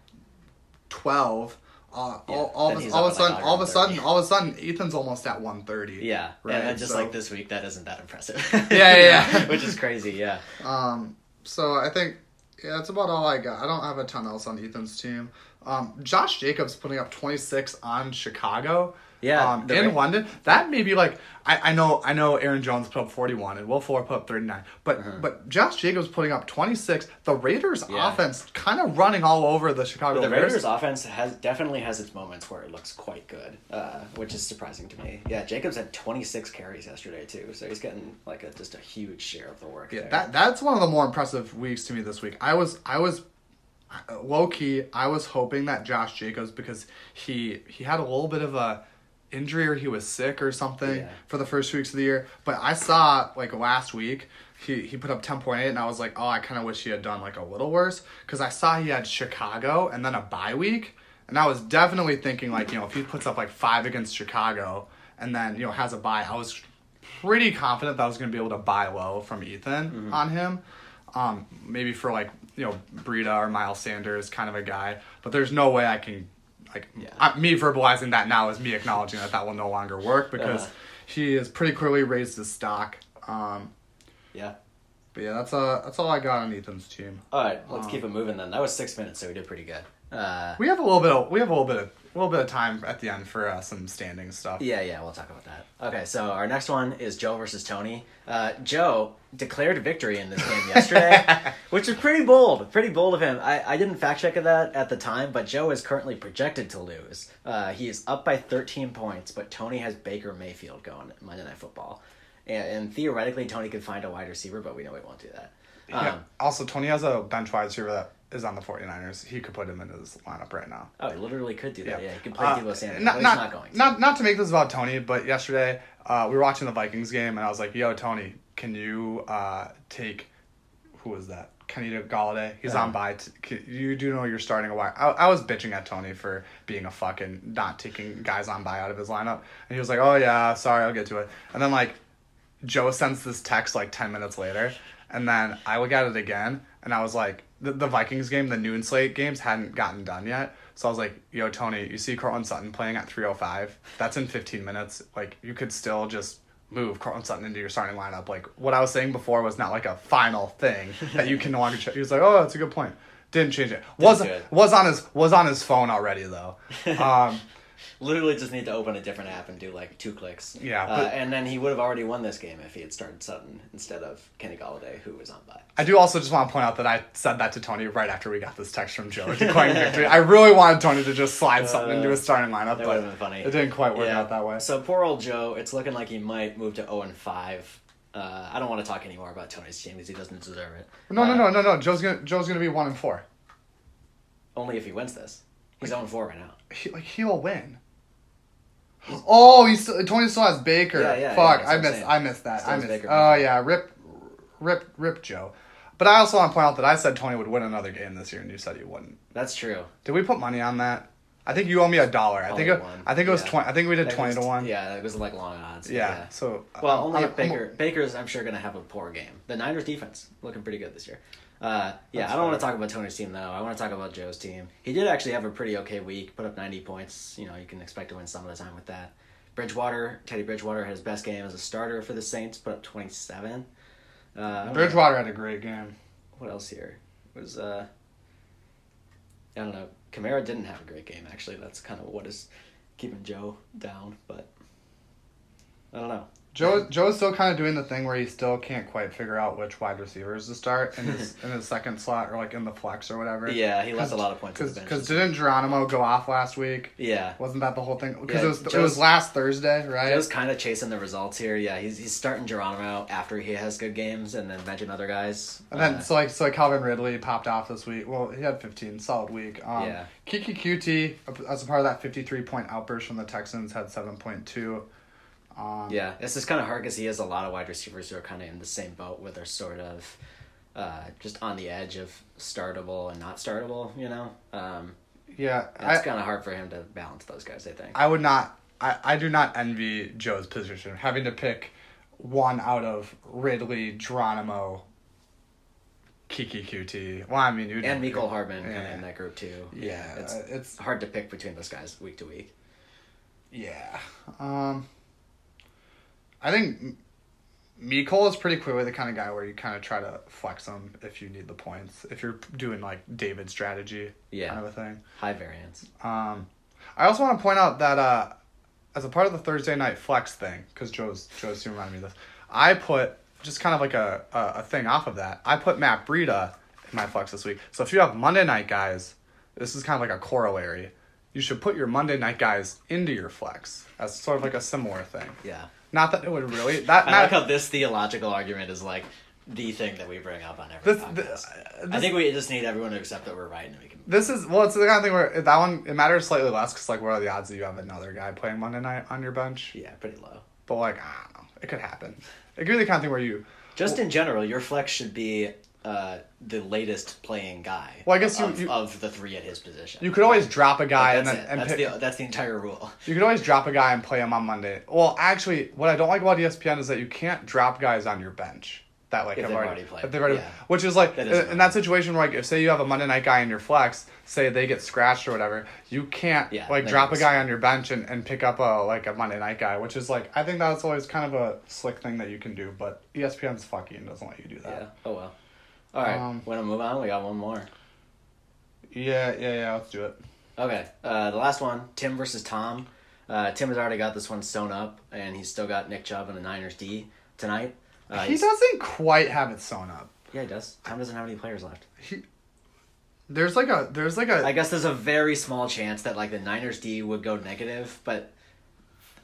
twelve. Uh, Yeah, all, all, of, a- all of a like, sudden, all of a sudden, all of a sudden, Ethan's almost at one thirty. yeah, Right, and, just so- like this week, that isn't that impressive. *laughs* Yeah, yeah, yeah. *laughs* which is crazy. Yeah, Um, so I think yeah, that's about all I got. I don't have a ton else on Ethan's team. Um, Josh Jacobs putting up 26 on Chicago. Yeah, Um, in ra- London, that may be like I, I know I know Aaron Jones put up 41 and Will Fuller put up 39, but but Josh Jacobs putting up 26. The Raiders Uh-huh. Yeah. offense kind of running all over the Chicago the Bears. Raiders offense has definitely has its moments where it looks quite good, uh, which is surprising to me. Yeah, Jacobs had 26 carries yesterday too, so he's getting like a, just a huge share of the work. Yeah, there. that that's one of the more impressive weeks to me this week. I was I was low key. I was hoping that Josh Jacobs because he he had a little bit of a injury or he was sick or something Yeah. for the first two weeks of the year. But I saw like last week he he put up ten point eight and I was like, oh, I kind of wish he had done like a little worse because I saw he had Chicago and then a bye week. And I was definitely thinking like, you know, if he puts up like five against Chicago and then, you know, has a bye, I was pretty confident that I was going to be able to buy low from Ethan Mm-hmm. on him. Um, maybe for like, you know, Breida or Miles Sanders kind of a guy. But there's no way I can, like, Yeah. I, me verbalizing that now is me acknowledging that that will no longer work because Uh-huh. he has pretty clearly raised his stock. Um, yeah. but yeah, that's uh, that's all I got on Ethan's team. All right, let's Um, keep it moving then. That was six minutes, so we did pretty good. Uh, We have a little bit of we have a little bit of a little bit of time at the end for uh, some standing stuff. Yeah, yeah, we'll talk about that. Okay, so our next one is Joe versus Tony. Uh, Joe declared victory in this game yesterday, *laughs* which is pretty bold. Pretty bold of him. I, I didn't fact check that at the time, but Joe is currently projected to lose. Uh, he is up by 13 points, but Tony has Baker Mayfield going Monday Night Football. And, and theoretically, Tony could find a wide receiver, but we know he won't do that. Um, Yeah. Also, Tony has a bench wide receiver that is on the 49ers. He could put him in his lineup right now. Oh, he literally could do that. Yeah, he could play Uh, Deebo Samuel. Not, not, not going to. Not, not to make this about Tony, but yesterday uh, we were watching the Vikings game, and I was like, "Yo, Tony, can you uh, take who was that? Kenny Golladay. He's Uh-huh. on by. T- you do know you're starting a wide. I, I was bitching at Tony for being a fucking not taking guys on by out of his lineup, and he was like, "Oh yeah, sorry, I'll get to it." And then like Joe sends this text like 10 minutes later, and then I look at it again, and I was like, the, the Vikings game, the noon slate games hadn't gotten done yet. So I was like, yo, Tony, you see Courtland Sutton playing at 305? That's in 15 minutes. Like, you could still just move Courtland Sutton into your starting lineup. Like, what I was saying before was not like a final thing that you can no longer change. He was like, oh, that's a good point. Didn't change it. Was do it. was on his was on his phone already though. *laughs* Um, Literally just need to open a different app and do like two clicks. Yeah, Uh, and then he would have already won this game if he had started Sutton instead of Kenny Golladay, who was on by. I do also just want to point out that I said that to Tony right after we got this text from Joe declaring victory. I really wanted Tony to just slide something into his starting lineup, That but been funny. it didn't quite work Yeah. out that way. So poor old Joe. It's looking like he might move to zero and five. Uh, I don't want to talk anymore about Tony's team because he doesn't deserve it. no, no, Uh, no, no, no. Joe's gonna Joe's gonna be one and four. Only if he wins this. He's zero and four right now. He, like he'll win. Oh, he's still, Tony still has Baker. Yeah, yeah, Fuck, yeah, I missed. I missed that. Still I missed. Baker Oh yeah, rip, rip, rip Joe. But I also want to point out that I said Tony would win another game this year, and you said he wouldn't. That's true. Did we put money on that? I think you owe me a dollar. I think it, one. I think it was Yeah. twenty. I think we did That twenty was- to one. Yeah, it was like long odds. but Yeah. So Well, I'm- only I'm- if Baker. I'm- Baker's, I'm sure, going to have a poor game. The Niners defense looking pretty good this year. Uh, yeah, That's I don't want to talk about Tony's team though. I want to talk about Joe's team. He did actually have a pretty okay week. Put up 90 points. You know, you can expect to win some of the time with that. Bridgewater, Teddy Bridgewater had his best game as a starter for the Saints. Put up 27. Uh, don't know. Bridgewater had a great game. What else here? It was uh, I don't know. Kamara didn't have a great game actually. That's kind of what is keeping Joe down. But I don't know. Joe Joe's still kind of doing the thing where he still can't quite figure out which wide receivers to start in his *laughs* in his second slot or like in the flex or whatever. Yeah, he left a lot of points. Because the bench because this didn't Geronimo go off last week? Yeah. Wasn't that the whole thing? Because Yeah, it was it was last Thursday, right? Joe's kind of chasing the results here. Yeah, he's he's starting Geronimo after he has good games, and then benching other guys. and then Uh, so like so like Calvin Ridley popped off this week. Well, he had 15, solid week. Um, Yeah. Keke Coutee as a part of that fifty three point outburst from the Texans had seven point two. Um, yeah, this is kind of hard because he has a lot of wide receivers who are kind of in the same boat where they're sort of uh, just on the edge of startable and not startable. You know, um, yeah. it's kind of hard for him to balance those guys. I think. I would not. I, I do not envy Joe's position having to pick one out of Ridley, Geronimo, Keke Coutee. Well, I mean, you and Mecole Hardman kind of in that group too. Yeah, it's uh, it's hard to pick between those guys week to week. yeah. Um, I think M- Mecole is pretty clearly the kind of guy where you kind of try to flex him if you need the points. If you're doing like David strategy Yeah, kind of a thing. high variance. Um, I also want to point out that uh, as a part of the Thursday night flex thing, because Joe's Joe's reminded me of this, I put just kind of like a, a a thing off of that. I put Matt Breida in my flex this week. So if you have Monday night guys, this is kind of like a corollary. You should put your Monday night guys into your flex as sort of like a similar thing. Yeah, Not that it would really that. I like how this theological argument is like the thing that we bring up on every this, podcast. this, I think we just need everyone to accept that we're right and we can. This is well, it's the kind of thing where that one it matters slightly less because like what are the odds that you have another guy playing Monday night on your bench? Yeah, pretty low. But like I don't know, it could happen. It could be the kind of thing where you Just in general, your flex should be uh, the latest playing guy. Well, I guess you- of, you- of the three at his position. you could always drop a guy Like, and that's then and that's pick, the that's the entire rule. you could always drop a guy and play him on Monday. Well, actually, what I don't like about ESPN is that you can't drop guys on your bench that like If have already, already played. if they've already Yeah. which is like That in, is in that situation where like if say you have a Monday night guy in your flex, say they get scratched or whatever, you can't Yeah, like drop a guy on your bench and, and pick up a like a Monday night guy, which is like I think that's always kind of a slick thing that you can do, but ESPN's fucking doesn't let you do Yeah. that. Oh well. All right. Um, Want to move on? We got one more. Yeah, yeah, yeah, let's do it. Okay, uh, the last one, Tim versus Tom. Uh, Tim has already got this one sewn up, and he's still got Nick Chubb and the Niners D tonight. Uh, he doesn't quite have it sewn up. Yeah, he does. Tom doesn't have any players left. He, there's like a there's like a I guess there's a very small chance that like the Niners D would go negative, but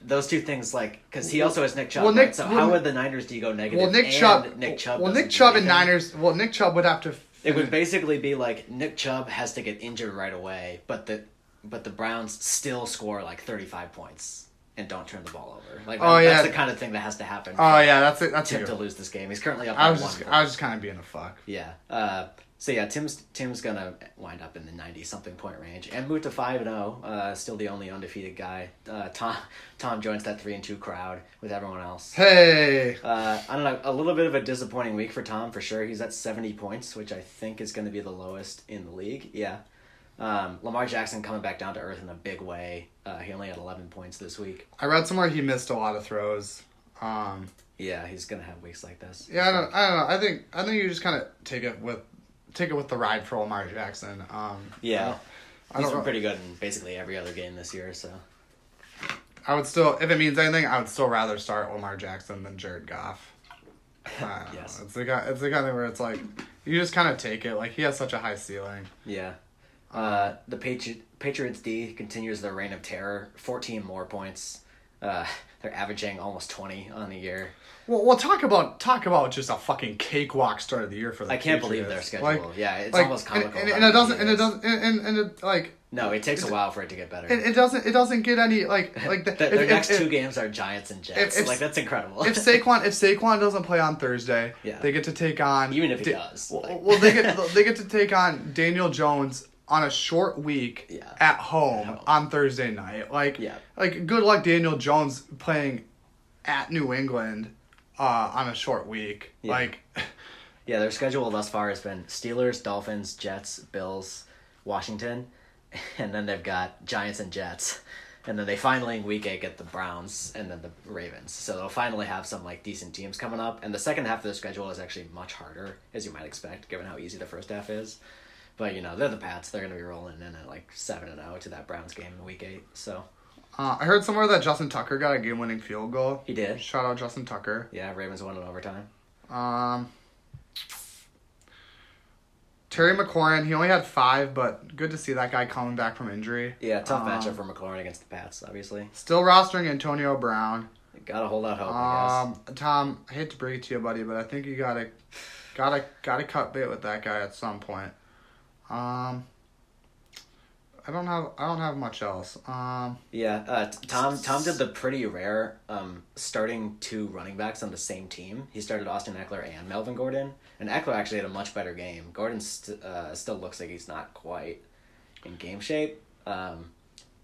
those two things like because he also has Nick Chubb. Well, right? So well, how would the Niners D go negative? well Nick Chubb Nick Chubb. well Nick Chubb and? Niners well Nick Chubb would have to. It would basically be like Nick Chubb has to get injured right away, but the but the Browns still score like 35 points and don't turn the ball over. Like Oh, that- yeah. that's the kind of thing that has to happen. Oh yeah, that's it. That's Tim to lose this game. He's currently up. I was one just. I was just kind of being a fuck. Yeah. Uh, so yeah, Tim's Tim's gonna wind up in the ninety something point range, and move to five and zero. Uh, still the only undefeated guy. Uh, Tom Tom joins that three and two crowd with everyone else. Hey, Uh, I don't know. A little bit of a disappointing week for Tom for sure. He's at seventy points, which I think is going to be the lowest in the league. Yeah. Um, Lamar Jackson coming back down to earth in a big way. Uh, he only had eleven points this week. I read somewhere he missed a lot of throws. Um, Yeah, he's gonna have weeks like this. yeah, I don't, I don't know. I think I think you just kind of take it with take it with the ride for Lamar Jackson. Um, Yeah. I He's been know. pretty good in basically every other game this year. So I would still, if it means anything, I would still rather start Lamar Jackson than Jared Goff. I don't know. Yes. It's the kind, it's the kind of where it's like you just kind of take it. Like he has such a high ceiling. Yeah. Uh, the Patri- Patriots D continues their reign of terror. 14 more points. Uh, *laughs* they're averaging almost 20 on the year. Well, well, talk about talk about just a fucking cakewalk start of the year for the I can't believe their schedule. Like, yeah, it's like, almost and, comical. and, how and it doesn't, and it doesn't, and, and, and it, like No, it takes a while for it to get better. it, it doesn't, it doesn't get any like like the, *laughs* their if- if- next if- two games are Giants and Jets. if- if- like that's incredible. if Saquon if *laughs* Saquon doesn't play on Thursday, Yeah. they get to take on Even if he Da- does, Well, like- well, they get *laughs* they get to take on Daniel Jones on a short week Yeah. at home, At home. on Thursday night. Like Yeah. like good luck Daniel Jones playing at New England uh, on a short week. Yeah. Like *laughs* yeah, their schedule thus far has been Steelers, Dolphins, Jets, Bills, Washington, *laughs* and then they've got Giants and Jets. And then they finally in week eight get the Browns and then the Ravens. So they'll finally have some like decent teams coming up. And the second half of their schedule is actually much harder, as you might expect, given how easy the first half is. But you know, they're the Pats. They're gonna be rolling in at like seven and zero to that Browns game in week eight. So uh, I heard somewhere that Justin Tucker got a game winning field goal. he did. Shout out Justin Tucker. Yeah, Ravens won in overtime. Um, Terry McLaurin, he only had five, but good to see that guy coming back from injury. Yeah, tough Um, matchup for McLaurin against the Pats, obviously. Still rostering Antonio Brown. Gotta hold out hope, I guess. Um, Tom, I hate to break it to you, buddy, but I think you gotta, gotta, gotta cut bait with that guy at some point. Um, I don't have, I don't have much else. Um, Yeah, uh, Tom Tom did the pretty rare um, starting two running backs on the same team. He started Austin Ekeler and Melvin Gordon, and Ekeler actually had a much better game. Gordon st- uh, still looks like he's not quite in game shape. Um,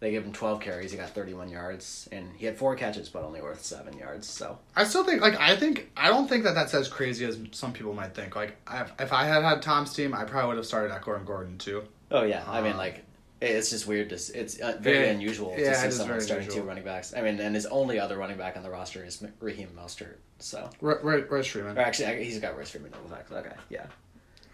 they gave him twelve carries. He got thirty one yards, and he had four catches, but only worth seven yards. So I still think, like, I think, I don't think that that's as crazy as some people might think. Like, if, if I had had Tom's team, I probably would have started Ekeler and Gordon too. oh yeah, I mean Uh, like. It's just weird to. It's uh, very Yeah, unusual yeah, to see someone starting two running backs. I mean, and his only other running back on the roster is Raheem Mostert. So, Right, right, right, Freeman. or actually, he's got Royce Freeman on the back. Okay, yeah.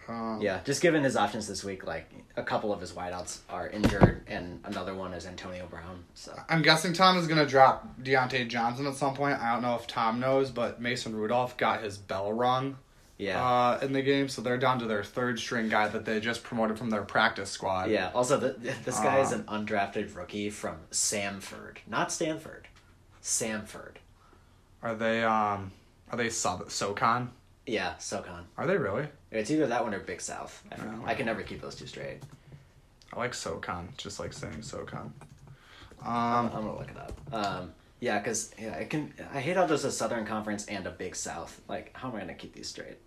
Um, Yeah, just given his options this week, like a couple of his wideouts are injured, and another one is Antonio Brown. So I'm guessing Tom is gonna drop Diontae Johnson at some point. I don't know if Tom knows, but Mason Rudolph got his bell rung yeah, uh, in the game, so they're down to their third string guy that they just promoted from their practice squad. yeah. Also, the, this guy is Uh, an undrafted rookie from Samford, not Stanford, Samford. Are they um are they sub SoCon? Yeah, SoCon. Are they really? It's either that one or Big South. I. Oh. I can never keep those two straight. I like SoCon, just like saying SoCon. I'm, Um, I'm gonna look it up. Um, yeah, because yeah, I can. I hate how there's a Southern Conference and a Big South. Like, how am I gonna keep these straight?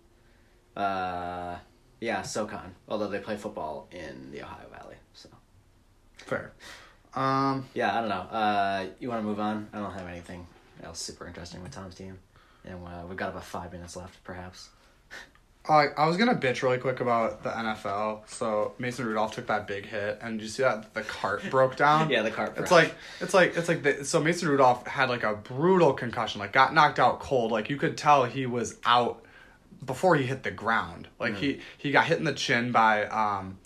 Uh, yeah, SoCon. Although they play football in the Ohio Valley, so fair. Um, yeah, I don't know. Uh, you want to move on? I don't have anything else super interesting with Tom's team, and uh, we've got about five minutes left, perhaps. I I was gonna bitch really quick about the NFL. So Mason Rudolph took that big hit, and did you see that the cart broke down? *laughs* Yeah, the cart It's broke. like it's like it's like the, so Mason Rudolph had like a brutal concussion, like got knocked out cold. Like you could tell he was out before he hit the ground. Like he he got hit in the chin by um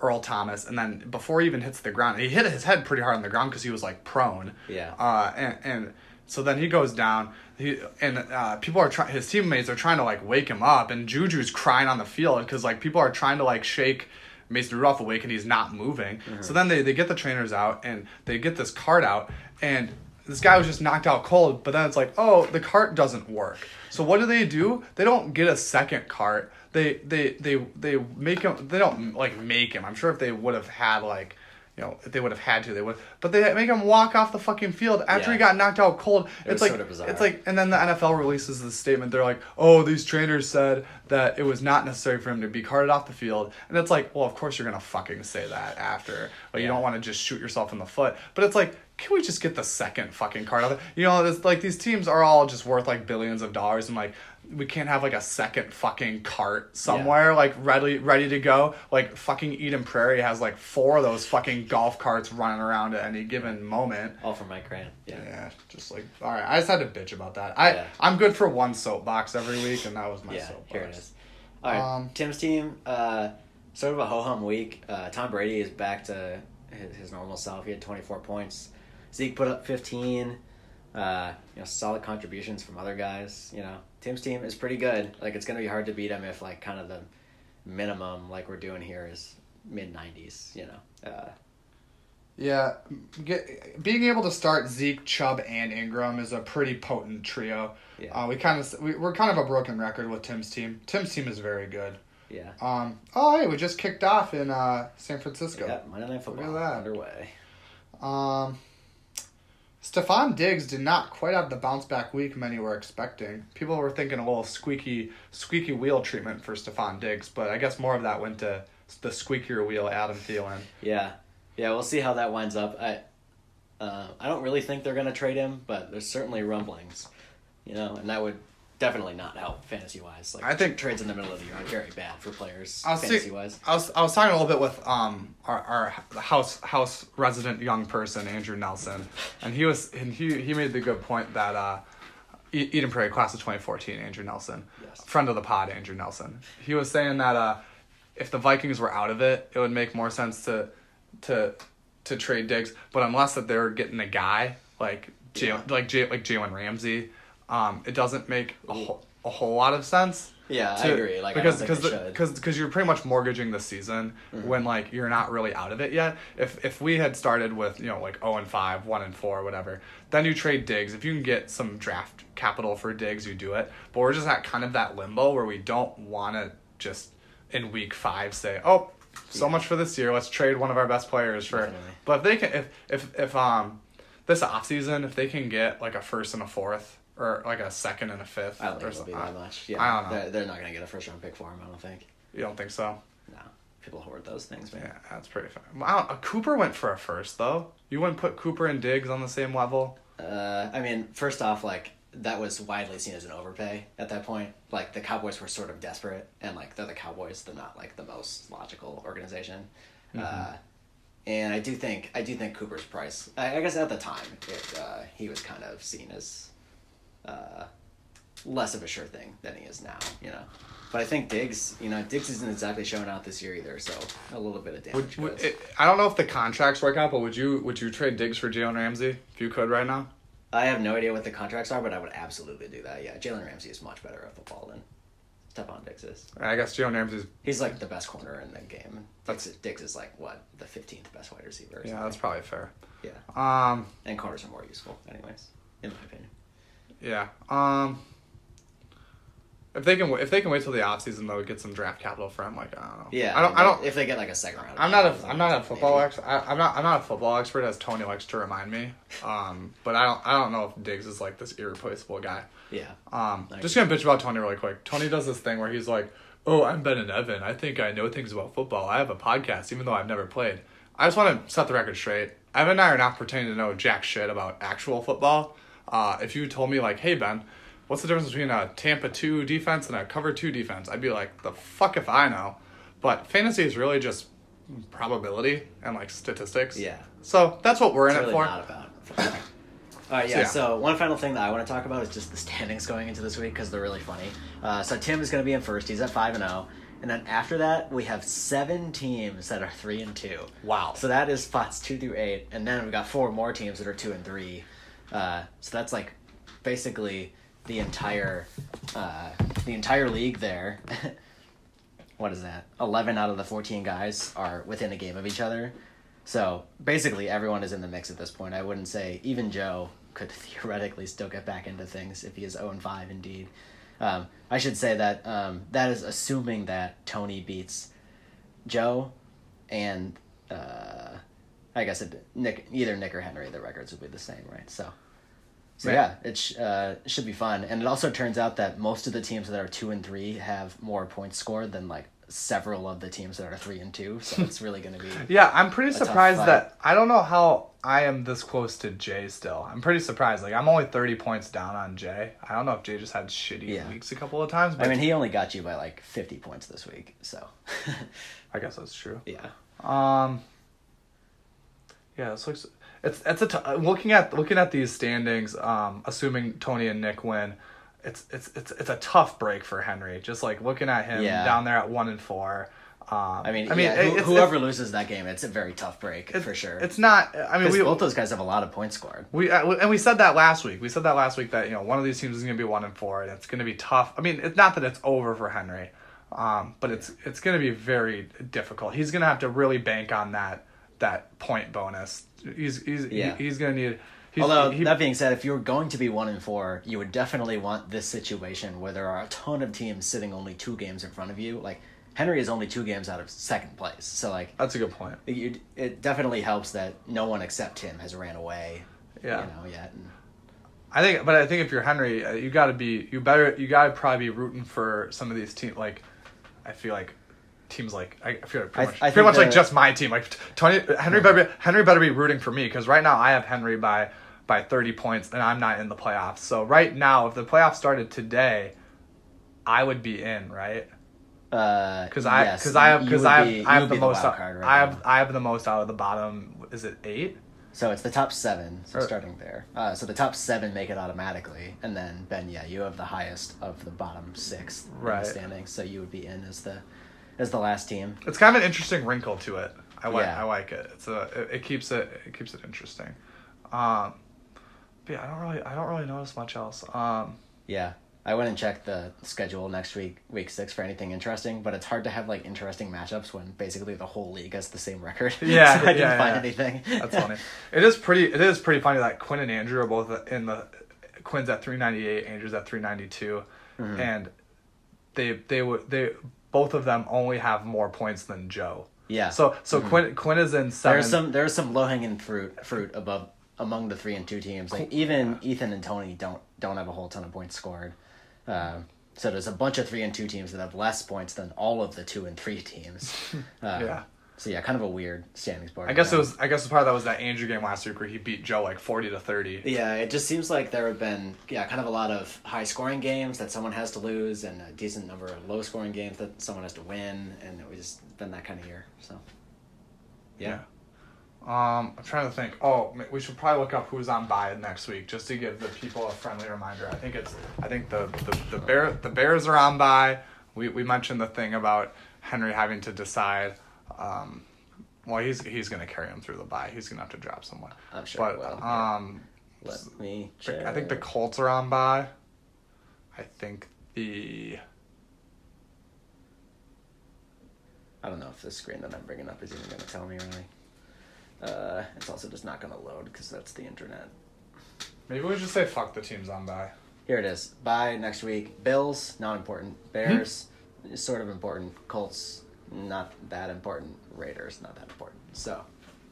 Earl Thomas, and then before he even hits the ground, he hit his head pretty hard on the ground because he was like prone. Yeah. Uh, and and so then he goes down. He and uh, people are trying. His teammates are trying to like wake him up, and Juju's crying on the field because like people are trying to like shake. Mason Rudolph awake and he's not moving. So then they, they get the trainers out and they get this cart out and this guy was just knocked out cold, but then it's like, oh, the cart doesn't work. So what do they do? They don't get a second cart. They they they they make him. They don't like make him. I'm sure if they would have had like, you know, if they would have had to, they would. But they make him walk off the fucking field after he got knocked out cold. It it's like sort of bizarre. it's like, and then the NFL releases this statement. They're like, oh, these trainers said that it was not necessary for him to be carted off the field, and it's like, well, of course you're gonna fucking say that after. Like you don't want to just shoot yourself in the foot. But it's like, can we just get the second fucking card of it? You know, it's like these teams are all just worth like billions of dollars, and like we can't have like a second fucking cart somewhere like ready ready to go. Like fucking Eden Prairie has like four of those fucking golf carts running around at any given moment. All from Mike Grant. Yeah. Yeah, just like all right. I just had to bitch about that. I Yeah. I'm good for one soapbox every week, and that was my Yeah, soapbox. here it is. All right, Um, Tim's team. Uh, sort of a ho hum week. Uh, Tom Brady is back to his, his normal self. He had 24 points. Zeke put up 15. Uh, you know, solid contributions from other guys. You know, Tim's team is pretty good. Like it's gonna be hard to beat him if like kind of the minimum like we're doing here is mid 90s. You know. Uh, Yeah, get, being able to start Zeke, Chubb, and Ingram is a pretty potent trio. Yeah. Uh, we kind of we, we're kind of a broken record with Tim's team. Tim's team is very good. yeah. Um. Oh, hey, we just kicked off in uh, San Francisco. Yeah, Monday Night Football that. underway. Um. Stefon Diggs did not quite have the bounce back week many were expecting. People were thinking a little squeaky squeaky wheel treatment for Stefon Diggs, but I guess more of that went to the squeakier wheel Adam Thielen. Yeah, yeah. We'll see how that winds up. I, uh, I don't really think they're gonna trade him, but there's certainly rumblings, you know, and that would definitely not help fantasy wise. Like I think- trades in the middle of the year are very bad for players fantasy wise. I was I was talking a little bit with um our, our house house resident young person Andrew Nelson, and he was and he he made the good point that uh, Eden Prairie class of twenty fourteen Andrew Nelson, Yes. friend of the pod Andrew Nelson, he was saying that uh, if the Vikings were out of it, it would make more sense to to to trade Diggs, but unless that they're getting a guy like J- Yeah. like J- like Jalen Ramsey, um, it doesn't make a whole, a whole lot of sense Yeah, I agree. Like because I don't think they because because because you're pretty much mortgaging the season Mm-hmm. when like you're not really out of it yet. If if we had started with you know like zero and five, one and four, whatever, then you trade Diggs. If you can get some draft capital for Diggs, you do it. But we're just at kind of that limbo where we don't want to just in week five say, oh, so Yeah. much for this year. Let's trade one of our best players for. Definitely. But if they can, if if if um this offseason, if they can get like a first and a fourth or like a second and a fifth, I don't think it'll be that much. Yeah, I don't know. They're, they're not gonna get a first round pick for him. I don't think. You don't think so? No, people hoard those things, man. Yeah, that's pretty fun. Wow, uh, Cooper went for a first though. You wouldn't put Cooper and Diggs on the same level. Uh, I mean, first off, like that was widely seen as an overpay at that point. Like the Cowboys were sort of desperate, and like they're the Cowboys, they're not like the most logical organization. Uh, and I do think I do think Cooper's price. I, I guess at the time, it, uh, he was kind of seen as uh, less of a sure thing than he is now. You know. But I think Diggs, you know, Diggs isn't exactly showing out this year either, so a little bit of damage. Would, would it, I don't know if the contracts work out, but would you would you trade Diggs for Jalen Ramsey if you could right now? I have no idea what the contracts are, but I would absolutely do that. Yeah, Jalen Ramsey is much better at football than Stefon Diggs is. I guess Jalen Ramsey's He's like the best corner in the game. That's- Diggs, Diggs is like what the fifteenth best wide receiver. Yeah, something. that's probably fair. yeah. Um, And corners are more useful, anyways, in my opinion. Yeah. Um, if they can if they can wait till the offseason though, get some draft capital for him. Like I don't know. Yeah, I don't. I don't. If they get like a second round, I'm not a I'm not a football expert. I'm not I'm not a football expert as Tony likes to remind me. Um, but I don't I don't know if Diggs is like this irreplaceable guy. Yeah, Um, just gonna bitch about Tony really quick. Tony does this thing where he's like, "Oh, I'm Ben and Evan. I think I know things about football. I have a podcast, even though I've never played." I just want to set the record straight. Evan and I are not pretending to know jack shit about actual football. Uh, if you told me like, "Hey Ben, what's the difference between a Tampa two defense and a cover two defense?" I'd be like, "The fuck if I know." But fantasy is really just probability and like statistics. Yeah. So that's what we're it's in really it for. not about. *laughs* All right, yeah, Yeah. So one final thing that I want to talk about is just the standings going into this week because they're really funny. Uh, so Tim is going to be in first. He's at five and zero, and then after that we have seven teams that are three and two. Wow. So that is spots two through eight, and then we've got four more teams that are two and three. Uh, so that's like basically the entire uh, the entire league there. *laughs* what is that? Eleven out of the fourteen guys are within a game of each other. So basically, everyone is in the mix at this point. I wouldn't say even Joe could *laughs* theoretically still get back into things if he is zero and five. Indeed, um, I should say that um, that is assuming that Tony beats Joe, and uh, I guess it, Nick either Nick or Henry. The records would be the same, right? So. So Right. yeah, it sh- uh, should be fun, and it also turns out that most of the teams that are two and three have more points scored than like several of the teams that are three and two. So it's really going to be *laughs* Yeah, I'm pretty surprised that I don't know how I am this close to Jay still. I'm pretty surprised. Like I'm only 30 points down on Jay. I don't know if Jay just had shitty Yeah. weeks a couple of times, but I mean, he only got you by like 50 points this week, so *laughs* I guess that's true. yeah. Um. Yeah, this looks. It's it's a t- looking at looking at these standings. Um, assuming Tony and Nick win, it's it's it's it's a tough break for Henry. Just like looking at him Yeah. down there at one and four. Um, I mean, I mean, yeah, it- it's, whoever it's, loses that game, it's a very tough break it's- for sure. It's not. I mean, we both those guys have a lot of points scored. We uh, and we said that last week. We said that last week that you know one of these teams is going to be one and four, and it's going to be tough. I mean, it's not that it's over for Henry, um, but it's it's going to be very difficult. He's going to have to really bank on that that point bonus. He's he's Yeah. he, he's going to need. He's, Although he- that being said, if you're going to be one and four, you would definitely want this situation where there are a ton of teams sitting only two games in front of you. Like Henry is only two games out of second place, so like that's a good point. you, it definitely helps that no one except him has ran away. Yeah. you know yet. And, I think, but I think if you're Henry, uh, you got to be you better you got to probably be rooting for some of these teams. Like, I feel like teams like I feel like pretty I- much, I pretty much like just my team. Like Tony Henry better be, Henry better be rooting for me because right now I have Henry by by 30 points and I'm not in the playoffs. So right now, if the playoffs started today, I would be in, right? uh, Because I yes, because I have because I have be- I have would the most wild out, card right I have now. I have the most out of the bottom. Is it eight? So it's the top seven. So Or- starting there. Uh, so the top seven make it automatically, and then Ben, yeah, you have the highest of the bottom six Right. the standings. So you would be in as the as the last team. It's kind of an interesting wrinkle to it. I like Yeah. I like it. It's a it, it keeps it it keeps it interesting. Um, but yeah, I don't really I don't really notice much else. Um, Yeah, I went and checked the schedule next week, week six, for anything interesting. But it's hard to have like interesting matchups when basically the whole league has the same record. *laughs* Yeah, so I didn't yeah, find yeah. anything. that's funny. it is pretty it is pretty funny that Quinn and Andrew are both in the Quinn's at three ninety eight, Andrew's at three Mm-hmm. and they they would they both of them only have more points than Joe. Yeah. So so Quinn Quinn is in seven. There's some there's some low hanging fruit fruit above among the three and two teams. Like even Ethan and Tony don't don't have a whole ton of points scored. Um, so there's a bunch of three and two teams that have less points than all of the two and three teams. Uh, *laughs* Yeah. So yeah, kind of a weird standings board. I guess it was I guess the part of that was that Andrew game last week where he beat Joe like forty to thirty. Yeah, it just seems like there have been yeah, kind of a lot of high scoring games that someone has to lose, and a decent number of low scoring games that someone has to win, and it was just been that kind of year. So yeah. Um, I'm trying to think. Oh, we should probably look up who's on bye next week just to give the people a friendly reminder. I think it's. I think the the, the bear the Bears are on bye. We we mentioned the thing about Henry having to decide. Um, well, he's he's gonna carry him through the bye. He's gonna have to drop someone. I'm sure he But will, yeah. um, Let me. I think the check. Colts are on bye. I think the I don't know if this screen that I'm bringing up is even going to tell me really. Uh, it's also just not going to load because that's the internet. maybe we should say fuck the teams on bye. Here it is. Bye next week. Bills, not important. Bears, sort of important. Colts, not that important. Raiders, not that important. So,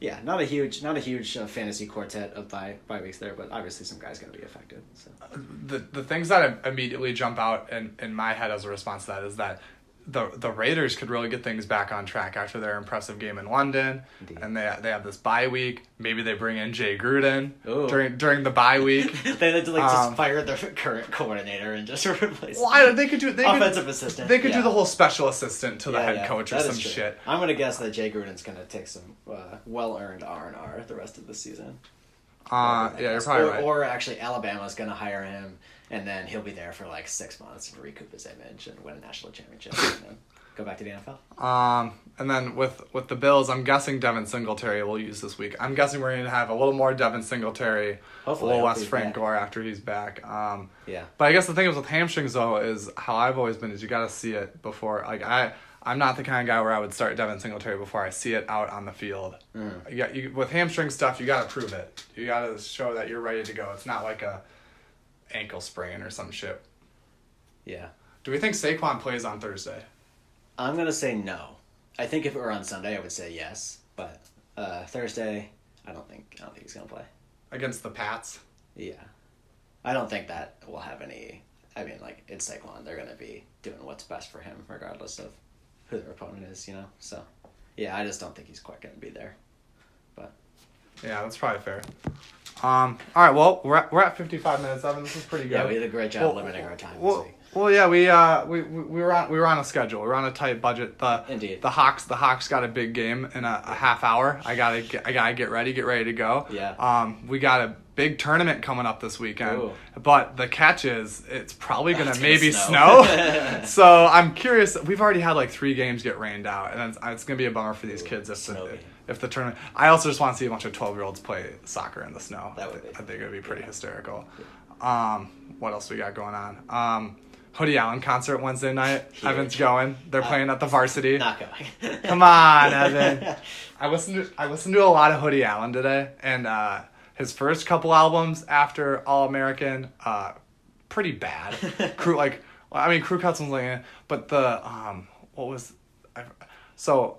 yeah, not a huge, not a huge uh, fantasy quartet of bye bye weeks there, but obviously some guys going to be affected. So, the the things that immediately jump out in, in my head as a response to that is that the the Raiders could really get things back on track after their impressive game in London, Indeed. and they they have this bye week. Maybe they bring in Jay Gruden Ooh. during during the bye *laughs* week. they had to like Um, just fire their current coordinator and just *laughs* replace well, I, they could do they offensive could, assistant. they could Yeah. do the whole special assistant to the Yeah, head yeah, coach or that some shit. I'm gonna guess that Jay Gruden's gonna take some uh, well earned R and R the rest of the season. Uh, yeah, you're probably or, right. or actually, Alabama's gonna hire him, and then he'll be there for like six months to recoup his image and win a national championship. and then- go back to the NFL. Um, and then with with the Bills, I'm guessing Devin Singletary will use this week. I'm guessing we're going to have a little more Devin Singletary, Hopefully, a little less Frank. Gore after he's back. Um, Yeah. but I guess the thing is with hamstrings though is how I've always been is you got to see it before. Like I, I'm not the kind of guy where I would start Devin Singletary before I see it out on the field. Mm. You got you with hamstring stuff. You got to prove it. You got to show that you're ready to go. It's not like a ankle sprain or some shit. Yeah. Do we think Saquon plays on Thursday? I'm gonna say no. I think if it were on Sunday, I would say yes. But uh, Thursday, I don't think I don't think he's gonna play. against the Pats? Yeah, I don't think that will have any. I mean, like it's Saquon. They're gonna be doing what's best for him, regardless of who their opponent is. You know. So, yeah, I just don't think he's quite gonna be there. But Yeah, that's probably fair. Um, all right, well, we're at, we're at 55 minutes, Evan. This is pretty good. yeah, we did a great job Well, limiting our time well, well, yeah, we uh we, we we were on we were on a schedule. We were on a tight budget. The Indeed. the Hawks the Hawks got a big game in a, a half hour. I gotta get I gotta get ready, get ready to go. Yeah. Um, we got a big tournament coming up this weekend. Ooh. But the catch is it's probably *laughs* gonna It's gonna maybe snow. snow. *laughs* so I'm curious. We've already had like three games get rained out, and it's, it's gonna be a bummer for these Ooh, kids if the if the tournament. I also just want to see a bunch of 12 year olds play soccer in the snow. That would I, be- I think it would be pretty hysterical. Um, what else we got going on? Um, Hoodie Allen concert Wednesday night. Huge. Evan's going. They're playing at the varsity. *laughs* Not going. Come on, Evan. I listened to I listened to a lot of Hoodie Allen today, and uh, his first couple albums after All American, uh, pretty bad. *laughs* Crew like, I mean, Crew Cuts was like, eh, but the um, what was, I, so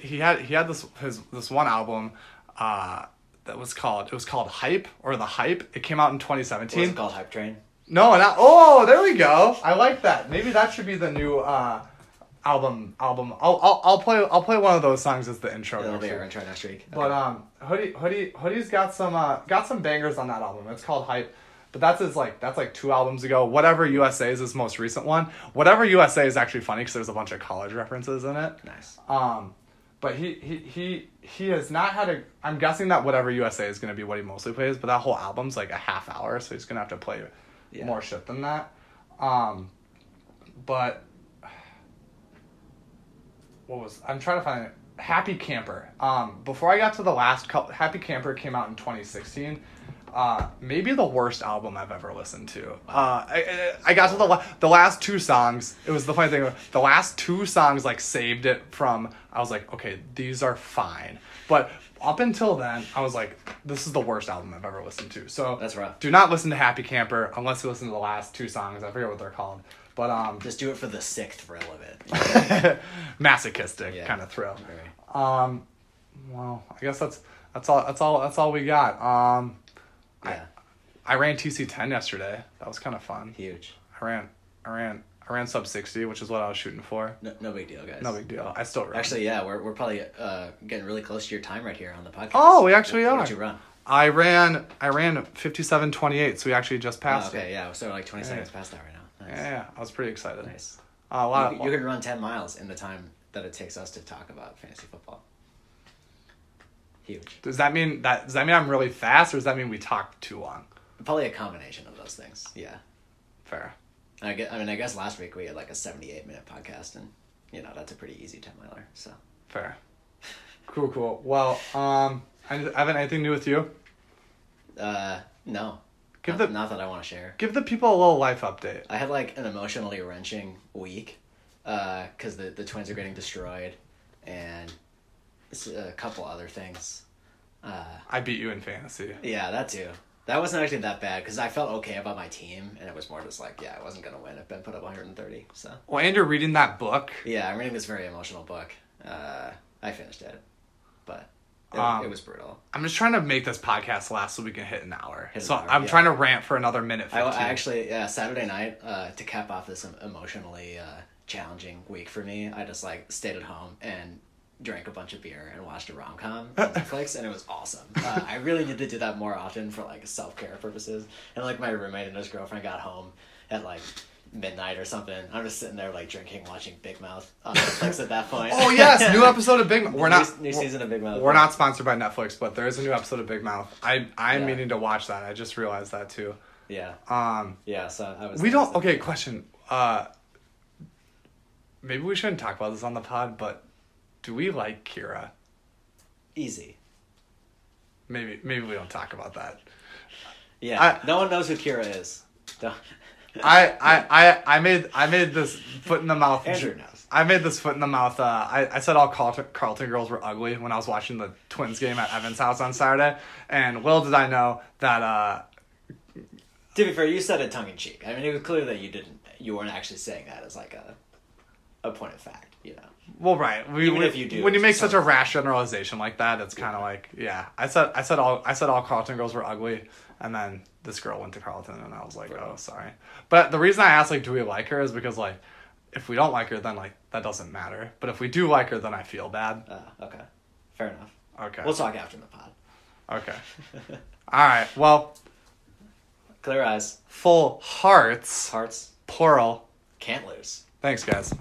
he had he had this his this one album, uh, that was called it was called Hype or the Hype. It came out in twenty What's seventeen. it called? Hype Train. No, not. Oh, there we go. I like that. Maybe that should be the new uh, album. Album. I'll, I'll I'll play I'll play one of those songs as the intro. It'll be our intro next week. But um, hoodie hoodie hoodie's got some uh got some bangers on that album. It's called Hype. But that's his like that's like two albums ago. Whatever USA is his most recent one. Whatever USA is actually funny because there's a bunch of college references in it. nice. Um, but he he he he has not had a. I'm guessing that whatever USA is going to be what he mostly plays. But that whole album's like a half hour, so he's gonna have to play Yeah. more shit than that. Um, but what was I'm trying to find it. Happy Camper. Um, before I got to the last couple, Happy Camper came out in 2016. Uh, maybe the worst album I've ever listened to. Uh, I, I- got to the la- the last two songs. It was the funny thing. The last two songs like saved it from. I was like, okay, these are fine. But up until then, I was like, this is the worst album I've ever listened to. So That's rough. Do not listen to Happy Camper unless you listen to the last two songs. I forget what they're called. But um, Just do it for the sick thrill of it. *laughs* masochistic Yeah. kind of thrill. Very. Um, well, I guess that's that's all that's all that's all we got. Um, Yeah. I ran TC ten yesterday. That was kind of fun. Huge. I ran I ran I ran sub sixty, which is what I was shooting for. No, no big deal, guys. No big deal. I still ran. Actually, yeah, we're, we're probably uh, getting really close to your time right here on the podcast. Oh, we actually what, are. What did you run? I ran I ran fifty seven twenty eight. So we actually just Oh, passed okay, it. yeah, so we're like 20 Yeah. seconds past that right now. Nice. Yeah, yeah, I was pretty excited. Nice. Uh, a lot You, of you can run 10 miles in the time that it takes us to talk about fantasy football. Huge. Does that mean that does that mean I'm really fast, or does that mean we talked too long? Probably a combination of those things. Yeah. Fair. I, get, I mean, I guess last week we had like a 78 minute podcast, and, you know, that's a pretty easy 10 miler. So, Fair. Cool, cool. Well, um, I Evan, anything new with you? uh, no. Give not, the- not that I want to share. Give the people a little life update. I had like an emotionally wrenching week because the, the twins are getting destroyed and a couple other things. Uh, I beat you in fantasy. yeah, that too. That wasn't actually that bad because I felt okay about my team and it was more just like, yeah, I wasn't going to win I've been put up 130. So, Well, and you're reading that book. yeah, I'm reading this very emotional book. Uh, I finished it, but it, Um, it was brutal. I'm just trying to make this podcast last so we can hit an hour. Hit an so hour, I'm yeah. trying to rant for another minute I, 15. I actually, yeah, Saturday night, uh, to cap off this emotionally uh, challenging week for me, I just like stayed at home and drank a bunch of beer and watched a rom com on *laughs* Netflix, and it was awesome. Uh, I really need to do that more often for like self care purposes. And like my roommate and his girlfriend got home at like midnight or something. I'm just sitting there like drinking, watching Big Mouth on Netflix at that point. oh yes, new episode of Big Mouth. We're not new, we're- season of Big Mouth. We're not sponsored by Netflix, but there is a new episode of Big Mouth. I I'm Yeah. meaning to watch that. I just realized that too. Yeah, Um, yeah. So I was. we don't. Okay, question. Uh, maybe we shouldn't talk about this on the pod, but do we like Kira? Easy. Maybe maybe we don't talk about that. Yeah. I- no one knows who Kira is. Don't- I, I, I, I made I made this foot in the mouth. Andrew knows. I made this foot in the mouth. Uh, I, I said all Carleton, Carleton girls were ugly when I was watching the Twins game at Evan's house on Saturday, and little did I know that uh, To be fair, you said it tongue in cheek. I mean, it was clear that you didn't. You weren't actually saying that as like a, a point of fact. You know. well, right. We, Even we- if you do, when you make such a rash generalization like that, it's kind of like yeah. I said I said all I said all Carleton girls were ugly, and then this girl went to Carleton, and I was like, oh, sorry. But the reason I asked like, do we like her, is because like, if we don't like her, then like that doesn't matter. But if we do like her, then I feel bad. Uh, okay. Fair enough. Okay. We'll talk after the pod. Okay. *laughs* All right. Well, Clear eyes, full hearts, hearts, plural. can't lose. Thanks, guys.